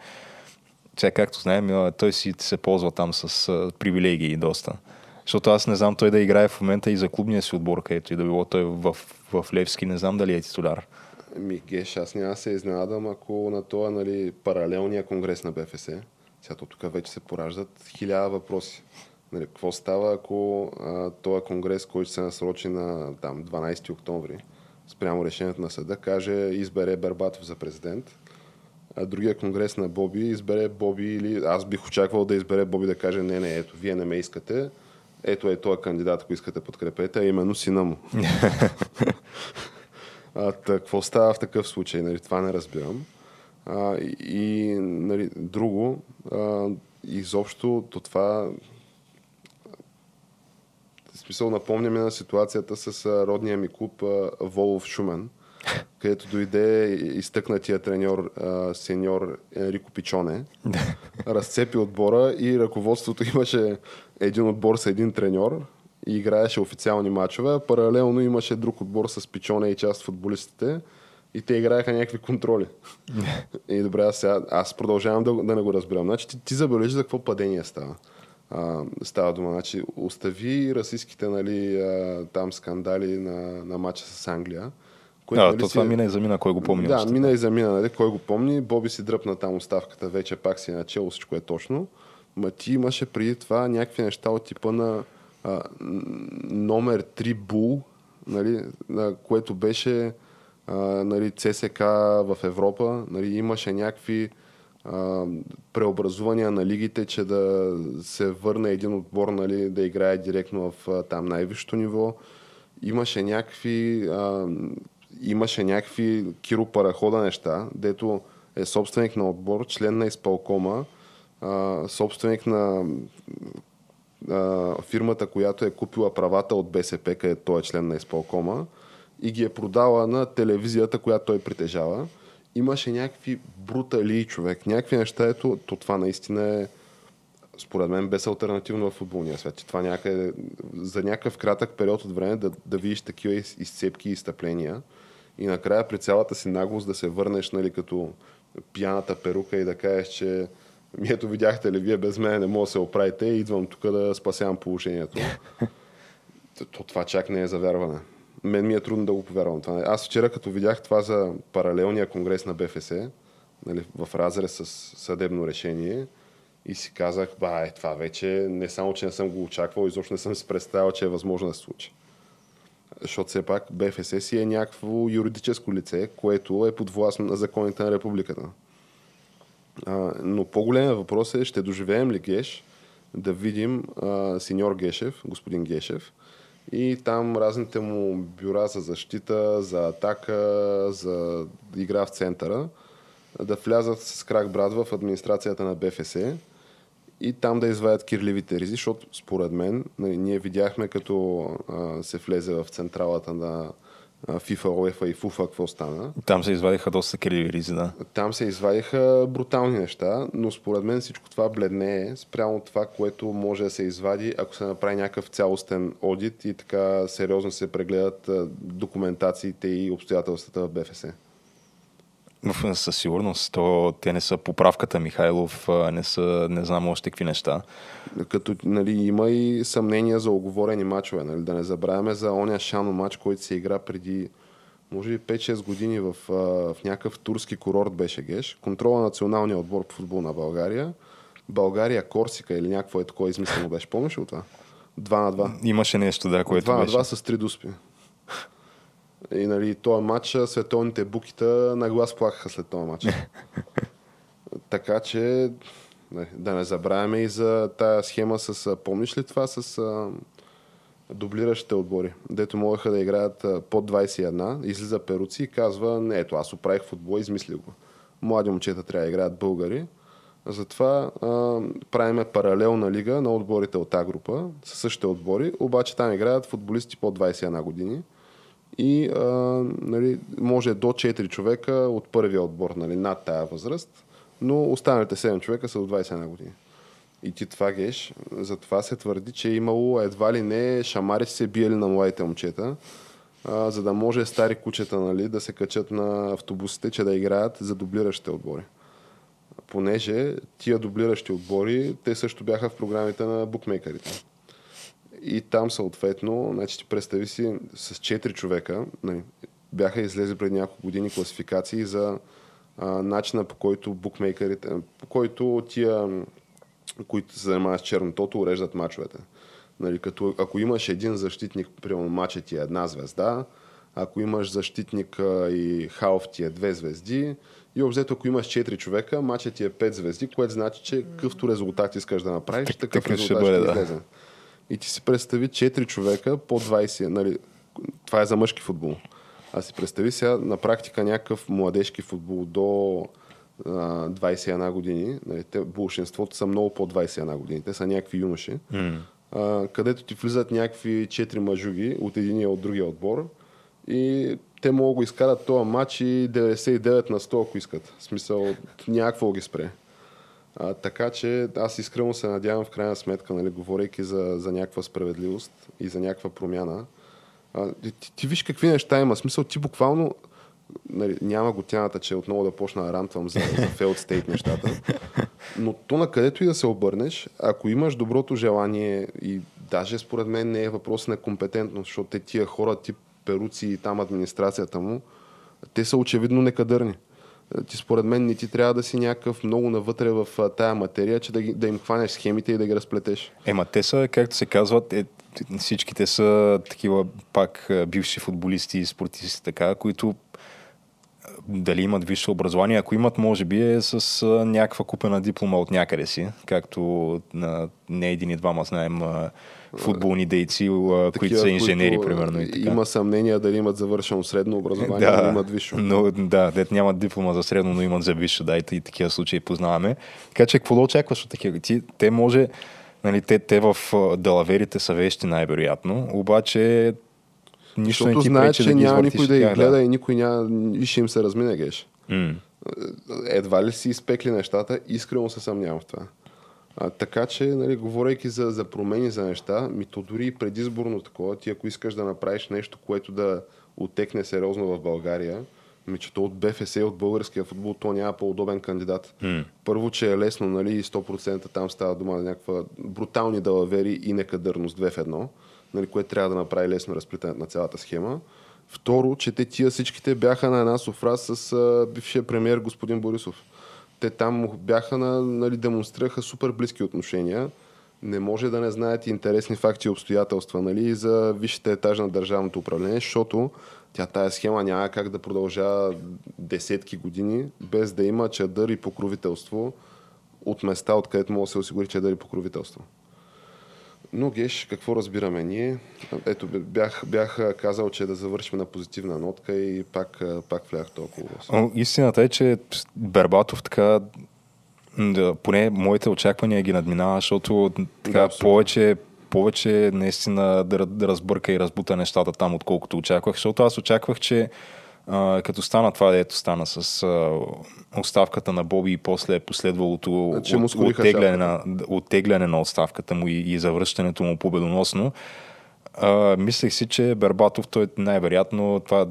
сега както знаем, той си се ползва там с привилегии доста. Защото аз не знам той да играе в момента и за клубния си отбор, където и да било той в, в Левски, не знам дали е титуляр. Ми, Геш, аз няма се изненадам, ако на това нали, паралелния конгрес на БФС, сега тук вече се пораждат хиляда въпроси. Нали, какво става, ако а, този конгрес, който се насрочи на там, 12 октомври, спрямо решението на съда, каже избере Бербатов за президент, а другия конгрес на Боби избере Боби или аз бих очаквал да избере Боби да каже не, не, ето, вие не ме искате, ето е този кандидат, ако искате подкрепете, а именно сина му. А, та, какво става в такъв случай? Нали, това не разбирам. А, и, нали, друго, а, изобщо то това смисъл напомня ми на ситуацията с родния ми клуб Волов Шумен, където дойде изтъкнатия треньор, а, сеньор Енрико Пичоне, разцепи отбора и ръководството имаше един отбор с един треньор и играеше официални матчове, паралелно имаше друг отбор с Пичоне и част от футболистите и те играеха някакви контроли. и добре, аз, сега, аз продължавам да, да не го разбирам. Значи ти, ти забележи за какво падение става. А, става дума. Значи, остави расистските нали, а, там скандали на, на матча с Англия. Да, нали, то си това е- мина и замина, кой го помни. да, още. мина и замина, нали? Кой го помни? Боби си дръпна там оставката, вече пак си е начало, всичко е точно. Ма ти имаше преди това някакви неща от типа на а, номер 3 Бул, нали? на което беше а, нали, ЦСК в Европа. Нали? Имаше някакви преобразувания на лигите, че да се върне един отбор нали, да играе директно в там най-висшето ниво. Имаше някакви а, имаше някакви Киро Парахода неща, дето е собственик на отбор, член на изпълкома, а, собственик на а, фирмата, която е купила правата от БСП, където той е член на изпълкома и ги е продала на телевизията, която той притежава. Имаше някакви брутали човек, някакви неща, ето, то това наистина е според мен без альтернативно в футболния свят. Че това някъде, за някакъв кратък период от време да, да видиш такива из- изцепки и изтъпления и накрая при цялата си наглост да се върнеш нали, като пияната перука и да кажеш, че ми ето видяхте ли, вие без мен не мога да се оправите, идвам тук да спасявам положението. То, то това чак не е за вярване. Мен ми е трудно да го повярвам. Това. Аз вчера, като видях това за паралелния конгрес на БФС, нали, в разрез с съдебно решение, и си казах, ба, е, това вече не само, че не съм го очаквал, изобщо не съм си представил, че е възможно да се случи. Защото все пак БФС си е някакво юридическо лице, което е подвластно на законите на републиката. А, но по-големия въпрос е, ще доживеем ли Геш да видим а, сеньор Гешев, господин Гешев, и там разните му бюра за защита, за атака, за игра в центъра, да влязат с крак брат в администрацията на БФС и там да извадят кирливите ризи, защото според мен, нали, ние видяхме като се влезе в централата на FIFA, UEFA и FUFA, какво стана. Там се извадиха доста кривиризи, да. Там се извадиха брутални неща, но според мен всичко това бледне е спрямо това, което може да се извади, ако се направи някакъв цялостен одит и така сериозно се прегледат документациите и обстоятелствата в БФС. Със сигурност. То, те не са поправката Михайлов, не са не знам още какви неща. Като нали, има и съмнения за оговорени мачове. Нали? Да не забравяме за оня Шано матч, който се игра преди може би 5-6 години в, в някакъв турски курорт беше Геш. Контрола на националния отбор по футбол на България. България, Корсика или някакво е такова измислено беше. Помниш ли това? 2 на 2. Имаше нещо, да, което 2 на беше. 2 с три дуспи. И нали, този матч, световните букита на глас плакаха след този матч. така че, да не забравяме и за тая схема с, помниш ли това с а, дублиращите отбори, дето могаха да играят под 21, излиза Перуци и казва, не, ето аз оправих футбол, измислих го. Млади момчета трябва да играят българи, затова а, правиме паралелна лига на отборите от тази група, със същите отбори, обаче там играят футболисти под 21 години и а, нали, може до 4 човека от първия отбор нали, над тая възраст, но останалите 7 човека са до 21 години. И ти това геш, затова се твърди, че е имало едва ли не шамари се биели на младите момчета, а, за да може стари кучета нали, да се качат на автобусите, че да играят за дублиращите отбори. Понеже тия дублиращи отбори, те също бяха в програмите на букмейкерите. И там съответно, значи ти представи си с 4 човека, нали, бяха излезли преди няколко години класификации за а, начина по който букмейкерите, по който тия, които се занимават с чернотото, уреждат мачовете. Нали, като, ако имаш един защитник, примерно мачът ти е една звезда, ако имаш защитник а, и халф ти е две звезди, и обзето ако имаш 4 човека, мачът ти е 5 звезди, което значи, че какъвто резултат искаш да направиш, Так- такъв такъв ще резултат бъде, ще да. излезе. И ти си представи 4 човека по 20, нали, това е за мъжки футбол. А си представи сега на практика някакъв младежки футбол до а, 21 години, нали, те, большинството са много по 21 години, те са някакви юноши, М. а, където ти влизат някакви 4 мъжуги от единия от другия отбор и те могат да изкарат този матч и 99 на 100, ако искат. В смисъл, някакво ги спре. А, така че аз искрено се надявам в крайна сметка, нали, говорейки за, за някаква справедливост и за някаква промяна. А, ти, ти, виж какви неща има. Смисъл, ти буквално нали, няма го тяната, че отново да почна да рантвам за, за failed state нещата. Но то на където и да се обърнеш, ако имаш доброто желание и даже според мен не е въпрос на компетентност, защото те тия хора, тип перуци и там администрацията му, те са очевидно некадърни. Ти според мен не ти трябва да си някакъв много навътре в тая материя, че да, да им хванеш схемите и да ги разплетеш. Ема те са, както се казват, е, всичките са такива пак а, бивши футболисти и спортисти, така, които дали имат висше образование, ако имат, може би е с някаква купена диплома от някъде си, както на не един и двама знаем футболни дейци, а, които Такива, са инженери, които примерно. И така. Има съмнение дали имат завършено средно образование, да, или имат висше. Но, да, дет нямат диплома за средно, но имат за висше, да, и, и такива случаи познаваме. Така че какво да очакваш от такива? Ти, те може, нали, те, те в далаверите са вещи най-вероятно, обаче нищо не Защото ти знаят, че да няма никой да ги гледа и никой няма, и ще им се размине геш. М. едва ли си изпекли нещата, искрено се съмнявам в това. А, така че, нали, говорейки за, за промени за неща, ми то дори и предизборно такова, ти ако искаш да направиш нещо, което да отекне сериозно в България, ми че то от БФС и от българския футбол, то няма по-удобен кандидат. М. Първо, че е лесно, нали, и 100% там става дума за някаква брутални далавери и некадърност две в едно, нали, което трябва да направи лесно разплитането на цялата схема. Второ, че те тия всичките бяха на една софра с а, бившия премьер господин Борисов. Те там бяха на, нали, демонстрираха супер близки отношения. Не може да не знаят интересни факти и обстоятелства нали, за висшите етажи на държавното управление, защото тя тая схема няма как да продължава десетки години, без да има чадър и покровителство от места, откъдето може да се осигури чадър и покровителство. Но, Геш, какво разбираме ние? Ето, бях, бях казал, че да завършим на позитивна нотка и пак, пак влях толкова. О, Истината е, че Бербатов така да, поне моите очаквания ги надминава, защото така Да, абсолютно. повече повече наистина да, да разбърка и разбута нещата там, отколкото очаквах, защото аз очаквах, че а, като стана това, дето стана с а, оставката на Боби и после последвалото Значи от, оттегляне, на, оттегляне на оставката му и, и завръщането му победоносно, а, мислех си, че Бербатов, той най-вероятно това,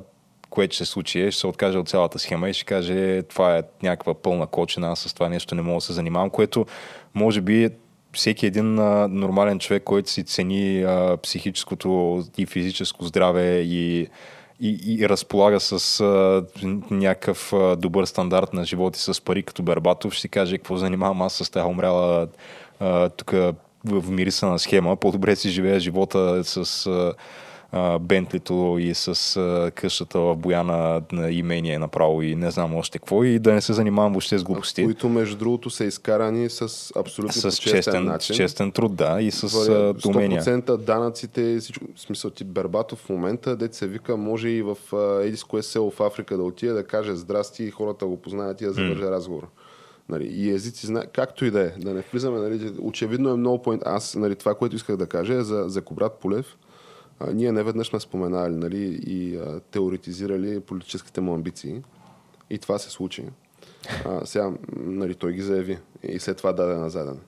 което ще се случи, е, ще се откаже от цялата схема и ще каже, това е някаква пълна кочина, аз с това нещо не мога да се занимавам, което може би всеки един а, нормален човек, който си цени а, психическото и физическо здраве и, и, и разполага с а, някакъв а, добър стандарт на живот и с пари като Бербатов, ще си каже какво занимавам аз с тази умряла тук в мирисана схема. По-добре си живее живота с а, Бентлито и с а, къщата в Бояна на имение направо и не знам още какво и да не се занимавам въобще с глупости. Които, между другото, са изкарани с абсолютно С честен, честен, начин. с честен труд, да, и с а, умения. 100% данъците, всичко, в смисъл ти Бербатов в момента, дет се вика, може и в Едис кое село в Африка да отиде да каже здрасти и хората го познаят и да завърже mm. разговор. Нали, и езици зна... както и да е, да не влизаме, нали, очевидно е много по Аз, нали, това, което исках да кажа е за, за Кобрат Полев. А, ние не веднъж сме споменали нали, и а, теоретизирали политическите му амбиции. И това се случи. А, сега, нали, той ги заяви и след това даде на заден.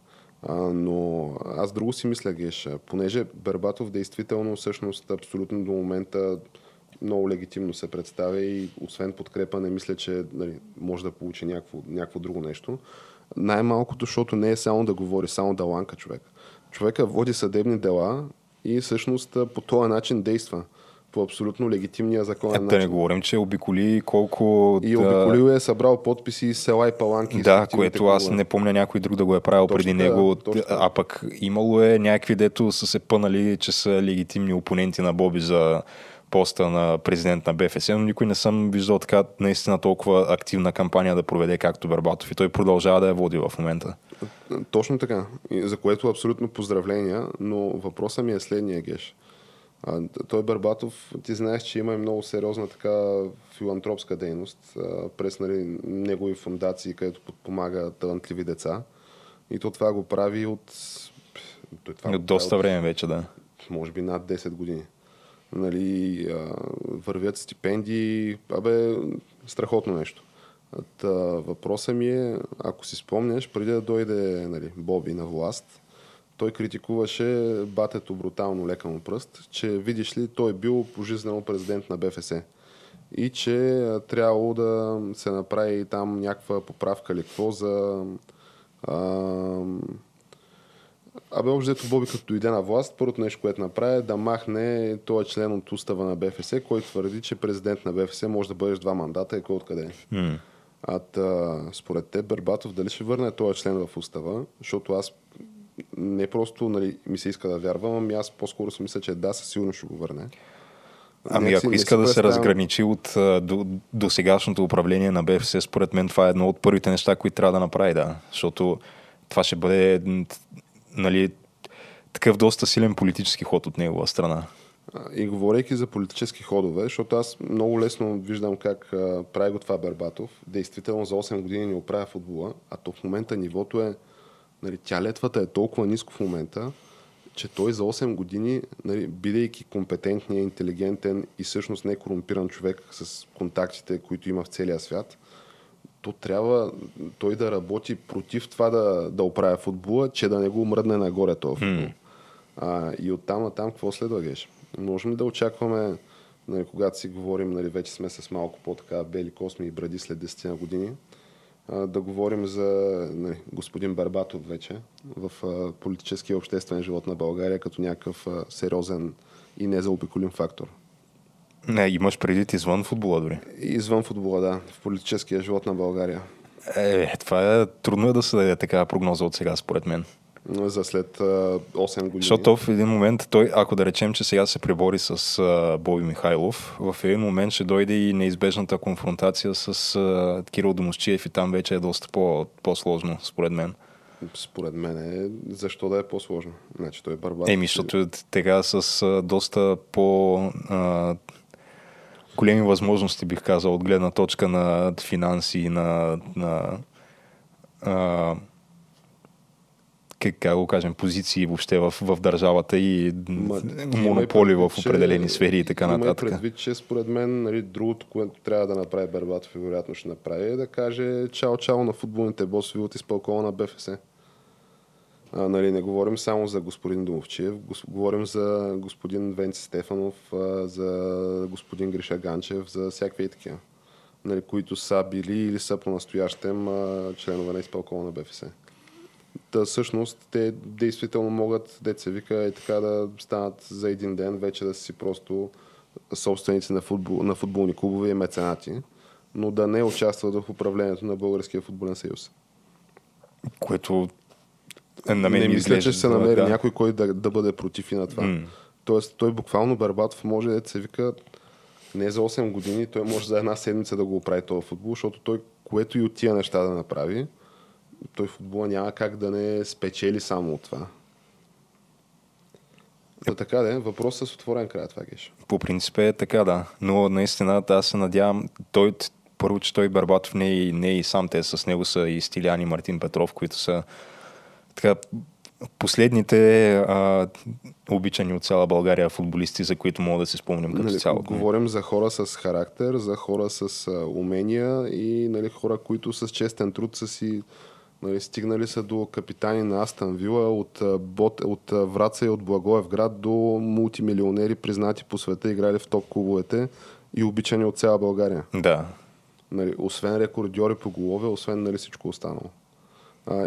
Но аз друго си мисля, Геш, понеже Бербатов действително всъщност абсолютно до момента много легитимно се представя и освен подкрепа не мисля, че нали, може да получи някакво, някакво друго нещо. Най-малкото, защото не е само да говори, само да ланка човек. Човека води съдебни дела и всъщност по този начин действа по абсолютно легитимния законен Е, да не говорим, че обиколи колко... И да, обиколил е събрал подписи из села и паланки. Да, което аз не помня някой друг да го е правил Точно преди него. точно. А пък имало е някакви, дето са се пънали, че са легитимни опоненти на Боби за поста на президент на БФС, но никой не съм виждал така наистина толкова активна кампания да проведе както Бербатов и той продължава да я води в момента. Точно така. За което абсолютно поздравления, но въпросът ми е следния, Геш. А, той Барбатов, ти знаеш, че има и много сериозна така филантропска дейност а, през нали, негови фундации, където подпомага талантливи деца. И то това го прави от... Той това От доста прави време вече, да. може би над 10 години. Нали, вървят стипендии, абе, страхотно нещо. Та, въпросът ми е, ако си спомняш, преди да дойде нали, Боби на власт, той критикуваше батето брутално лека му пръст, че видиш ли, той е бил пожизнено президент на БФС и че трябвало да се направи там някаква поправка или какво за а, Абе, общо взето Боби като дойде на власт, първото нещо, което направи е да махне този член от устава на БФС, който твърди, че президент на БФС може да бъдеш два мандата и кой откъде. М. А та, според теб, Бербатов, дали ще върне този член в устава? Защото аз не просто нали, ми се иска да вярвам, ами аз по-скоро си мисля, че да, със сигурност ще го върне. Ами ако иска да се разграничи от до, до сегашното управление на БФС, според мен това е едно от първите неща, които трябва да направи, да. Защото това ще бъде нали, такъв доста силен политически ход от негова страна. И говорейки за политически ходове, защото аз много лесно виждам как а, прави го това Бербатов. Действително за 8 години ни оправя футбола, а то в момента нивото е, нали, тя летвата е толкова ниско в момента, че той за 8 години, нали, бидейки компетентния, интелигентен и всъщност не корумпиран човек с контактите, които има в целия свят, то трябва той да работи против това да, да оправя футбола, че да не го мръдне нагоре този футбол. А, и оттам на там какво следва, Геш? Можем ли да очакваме, нали, когато си говорим, нали, вече сме с малко по-така бели косми и бради след 10 на години, а, да говорим за нали, господин Барбатов вече в а, политическия и обществен живот на България като някакъв а, сериозен и незаобиколим фактор. Не, имаш предвид извън футбола дори. Извън футбола, да, в политическия живот на България. Е, това е трудно е да се даде такава прогноза от сега, според мен. За след а, 8 години. Защото в един момент той, ако да речем, че сега се пребори с Боби Михайлов, в един момент ще дойде и неизбежната конфронтация с Кирил Домощиев и там вече е доста по, по-сложно, според мен. Според мен е, защо да е по-сложно? Значи той е Барбатов. Еми, защото е тега с доста по големи възможности, бих казал, от гледна точка на финанси и на, на а, как, как го кажем, позиции въобще в, в държавата и Ма, монополи имай в предвид, определени че- сфери и така нататък. предвид, че според мен нали, другото, което трябва да направи Бербатов и вероятно ще направи е да каже чао-чао на футболните босови от изпълкола на БФС. А, нали, не говорим само за господин Домовчиев, гос, говорим за господин Венци Стефанов, а, за господин Гриша Ганчев, за всякакви и такива, нали, които са били или са по-настоящем а, членове на изпълкола на БФС. Та всъщност те действително могат, се вика, и така да станат за един ден, вече да си просто собственици на, футбол, на футболни клубове и меценати, но да не участват в управлението на Българския футболен съюз. Което е, на мен не ми мисля, изглежда, че ще се намери да. някой, който да, да бъде против и на това. М. Тоест, той буквално Барбатов може да се вика не за 8 години, той може за една седмица да го оправи този футбол, защото той, което и от тия неща да направи, той футбола няма как да не спечели само от това. Та така да е, въпрос с отворен край това геш. По принцип е така, да. Но наистина аз се надявам, той, първо, че той Барбатов не е, не е и сам, те с него са и Стилян и Мартин Петров, които са така, последните а, обичани от цяла България футболисти, за които мога да се спомням като Нали, цяло. говорим за хора с характер, за хора с а, умения и нали, хора, които с честен труд са си нали, стигнали са до капитани на Астан Вила, от, бот, от Враца и от Благоевград до мултимилионери, признати по света, играли в топ клубовете и обичани от цяла България. Да. Нали, освен рекордьори по голове, освен нали, всичко останало.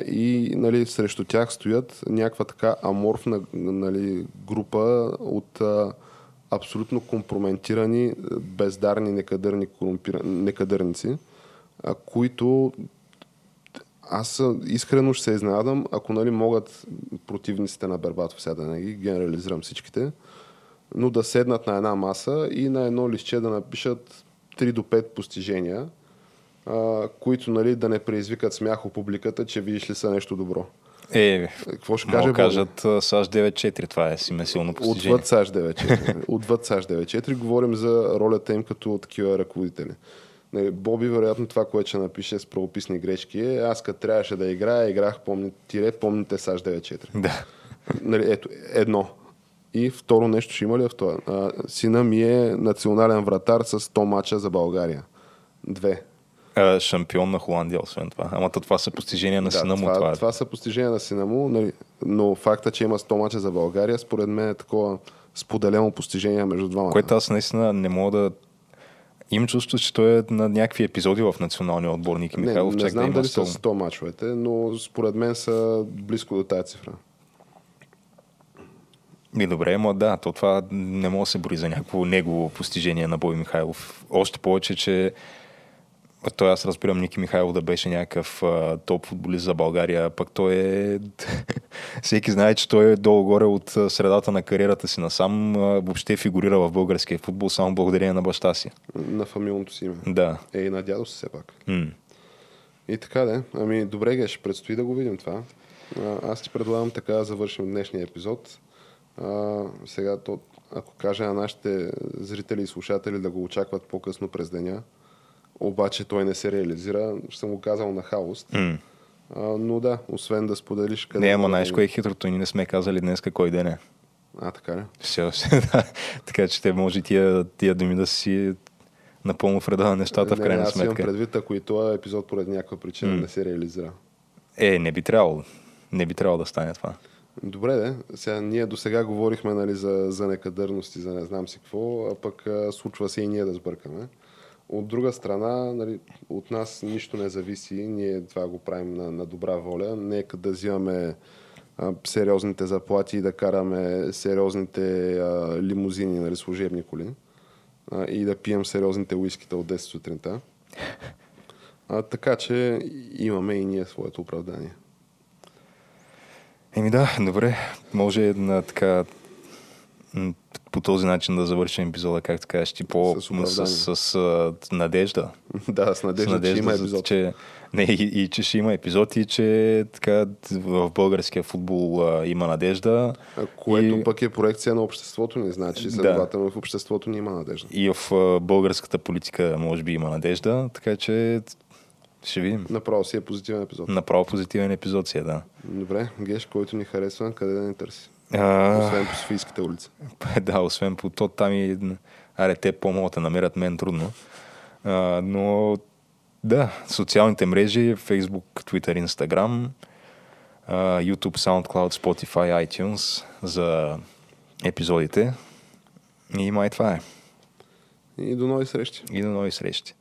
И нали, срещу тях стоят някаква така аморфна нали, група от а, абсолютно компрометирани, бездарни, некадърни, некадърници, а, които аз искрено ще се изненадам, ако нали, могат противниците на Бербатов, сега да не ги генерализирам всичките, но да седнат на една маса и на едно листче да напишат 3 до 5 постижения, а, които нали, да не предизвикат смях у публиката, че видиш ли са нещо добро. Е, Какво ще каже кажат САЩ 9-4, това е си силно постижение. Отвъд САЩ 9-4. Отвъд САЩ 9-4 говорим за ролята им като такива ръководители. Нали, Боби, вероятно, това, което ще напише с правописни грешки е аз като трябваше да играя, играх, помни, тире, помните САЩ 9-4. Да. Нали, ето, едно. И второ нещо ще има ли в това? А, сина ми е национален вратар с 100 мача за България. Две. А, шампион на Холандия, освен това. Ама то това са постижения на сина му. това, Това, това, е. са постижения на сина му, нали, но факта, че има 100 мача за България, според мен е такова споделено постижение между двамата. Което аз наистина не мога да... Имам чувство, че той е на някакви епизоди в националния отбор Ники не, Михайлов. не чак знам да дали са 100. 100 мачовете, но според мен са близко до тази цифра. Ми добре, ама да, то това не може да се брои за някакво негово постижение на Бой Михайлов. Още повече, че той аз разбирам Ники Михайлов да беше някакъв а, топ футболист за България, пък той е... Всеки знае, че той е долу-горе от средата на кариерата си насам. А, въобще фигурира в българския футбол само благодарение на баща си. На фамилното си име. Да. Е, и на дядо си все пак. М. И така да. Ами, добре, Геш, предстои да го видим това. А, аз ти предлагам така да завършим днешния епизод. А, сега, то, ако кажа на нашите зрители и слушатели да го очакват по-късно през деня, обаче той не се реализира, ще съм го казал на хаост. М. А, но да, освен да споделиш къде... Не, ама знаеш кое е хитрото? Ние не сме казали днес кой ден е. А, така ли? Все още, да. Така че те може тия, тия думи да си напълно вреда на нещата в не, крайна аз имам сметка. предвид, ако и този епизод поради някаква причина М. не се реализира. Е, не би трябвало. Не би трябвало да стане това. Добре, де. Сега ние до сега говорихме нали, за, за некадърност и за не знам си какво, а пък а, случва се и ние да сбъркаме. От друга страна, нали, от нас нищо не зависи, ние това го правим на, на добра воля. Нека да взимаме а, сериозните заплати и да караме сериозните а, лимузини, нали, служебни коли а, и да пием сериозните уискита от 10 сутринта. А, така че имаме и ние своето оправдание. Еми да, добре. Може на така по този начин да завършим епизода, както кажеш ти, по, С с, с, а, надежда. да, с надежда, с надежда, че има епизод. Че, не, и, и, че ще има епизод и че така в българския футбол а, има надежда. А, Което и, пък е проекция на обществото ни, значи Да. следователно в обществото ни има надежда. и в а, българската политика може би има надежда, така че Ще видим. Направо си е позитивен епизод. Направо позитивен епизод си е, да. Добре, Геш, който ни харесва, къде да ни търси? А, Освен по Софийските улици. да, освен по то там и... Аре, те да намерят мен трудно. А, но да, социалните мрежи, Facebook, Twitter, Instagram, а, YouTube, SoundCloud, Spotify, iTunes за епизодите. И май това е. И до нови срещи. И до нови срещи.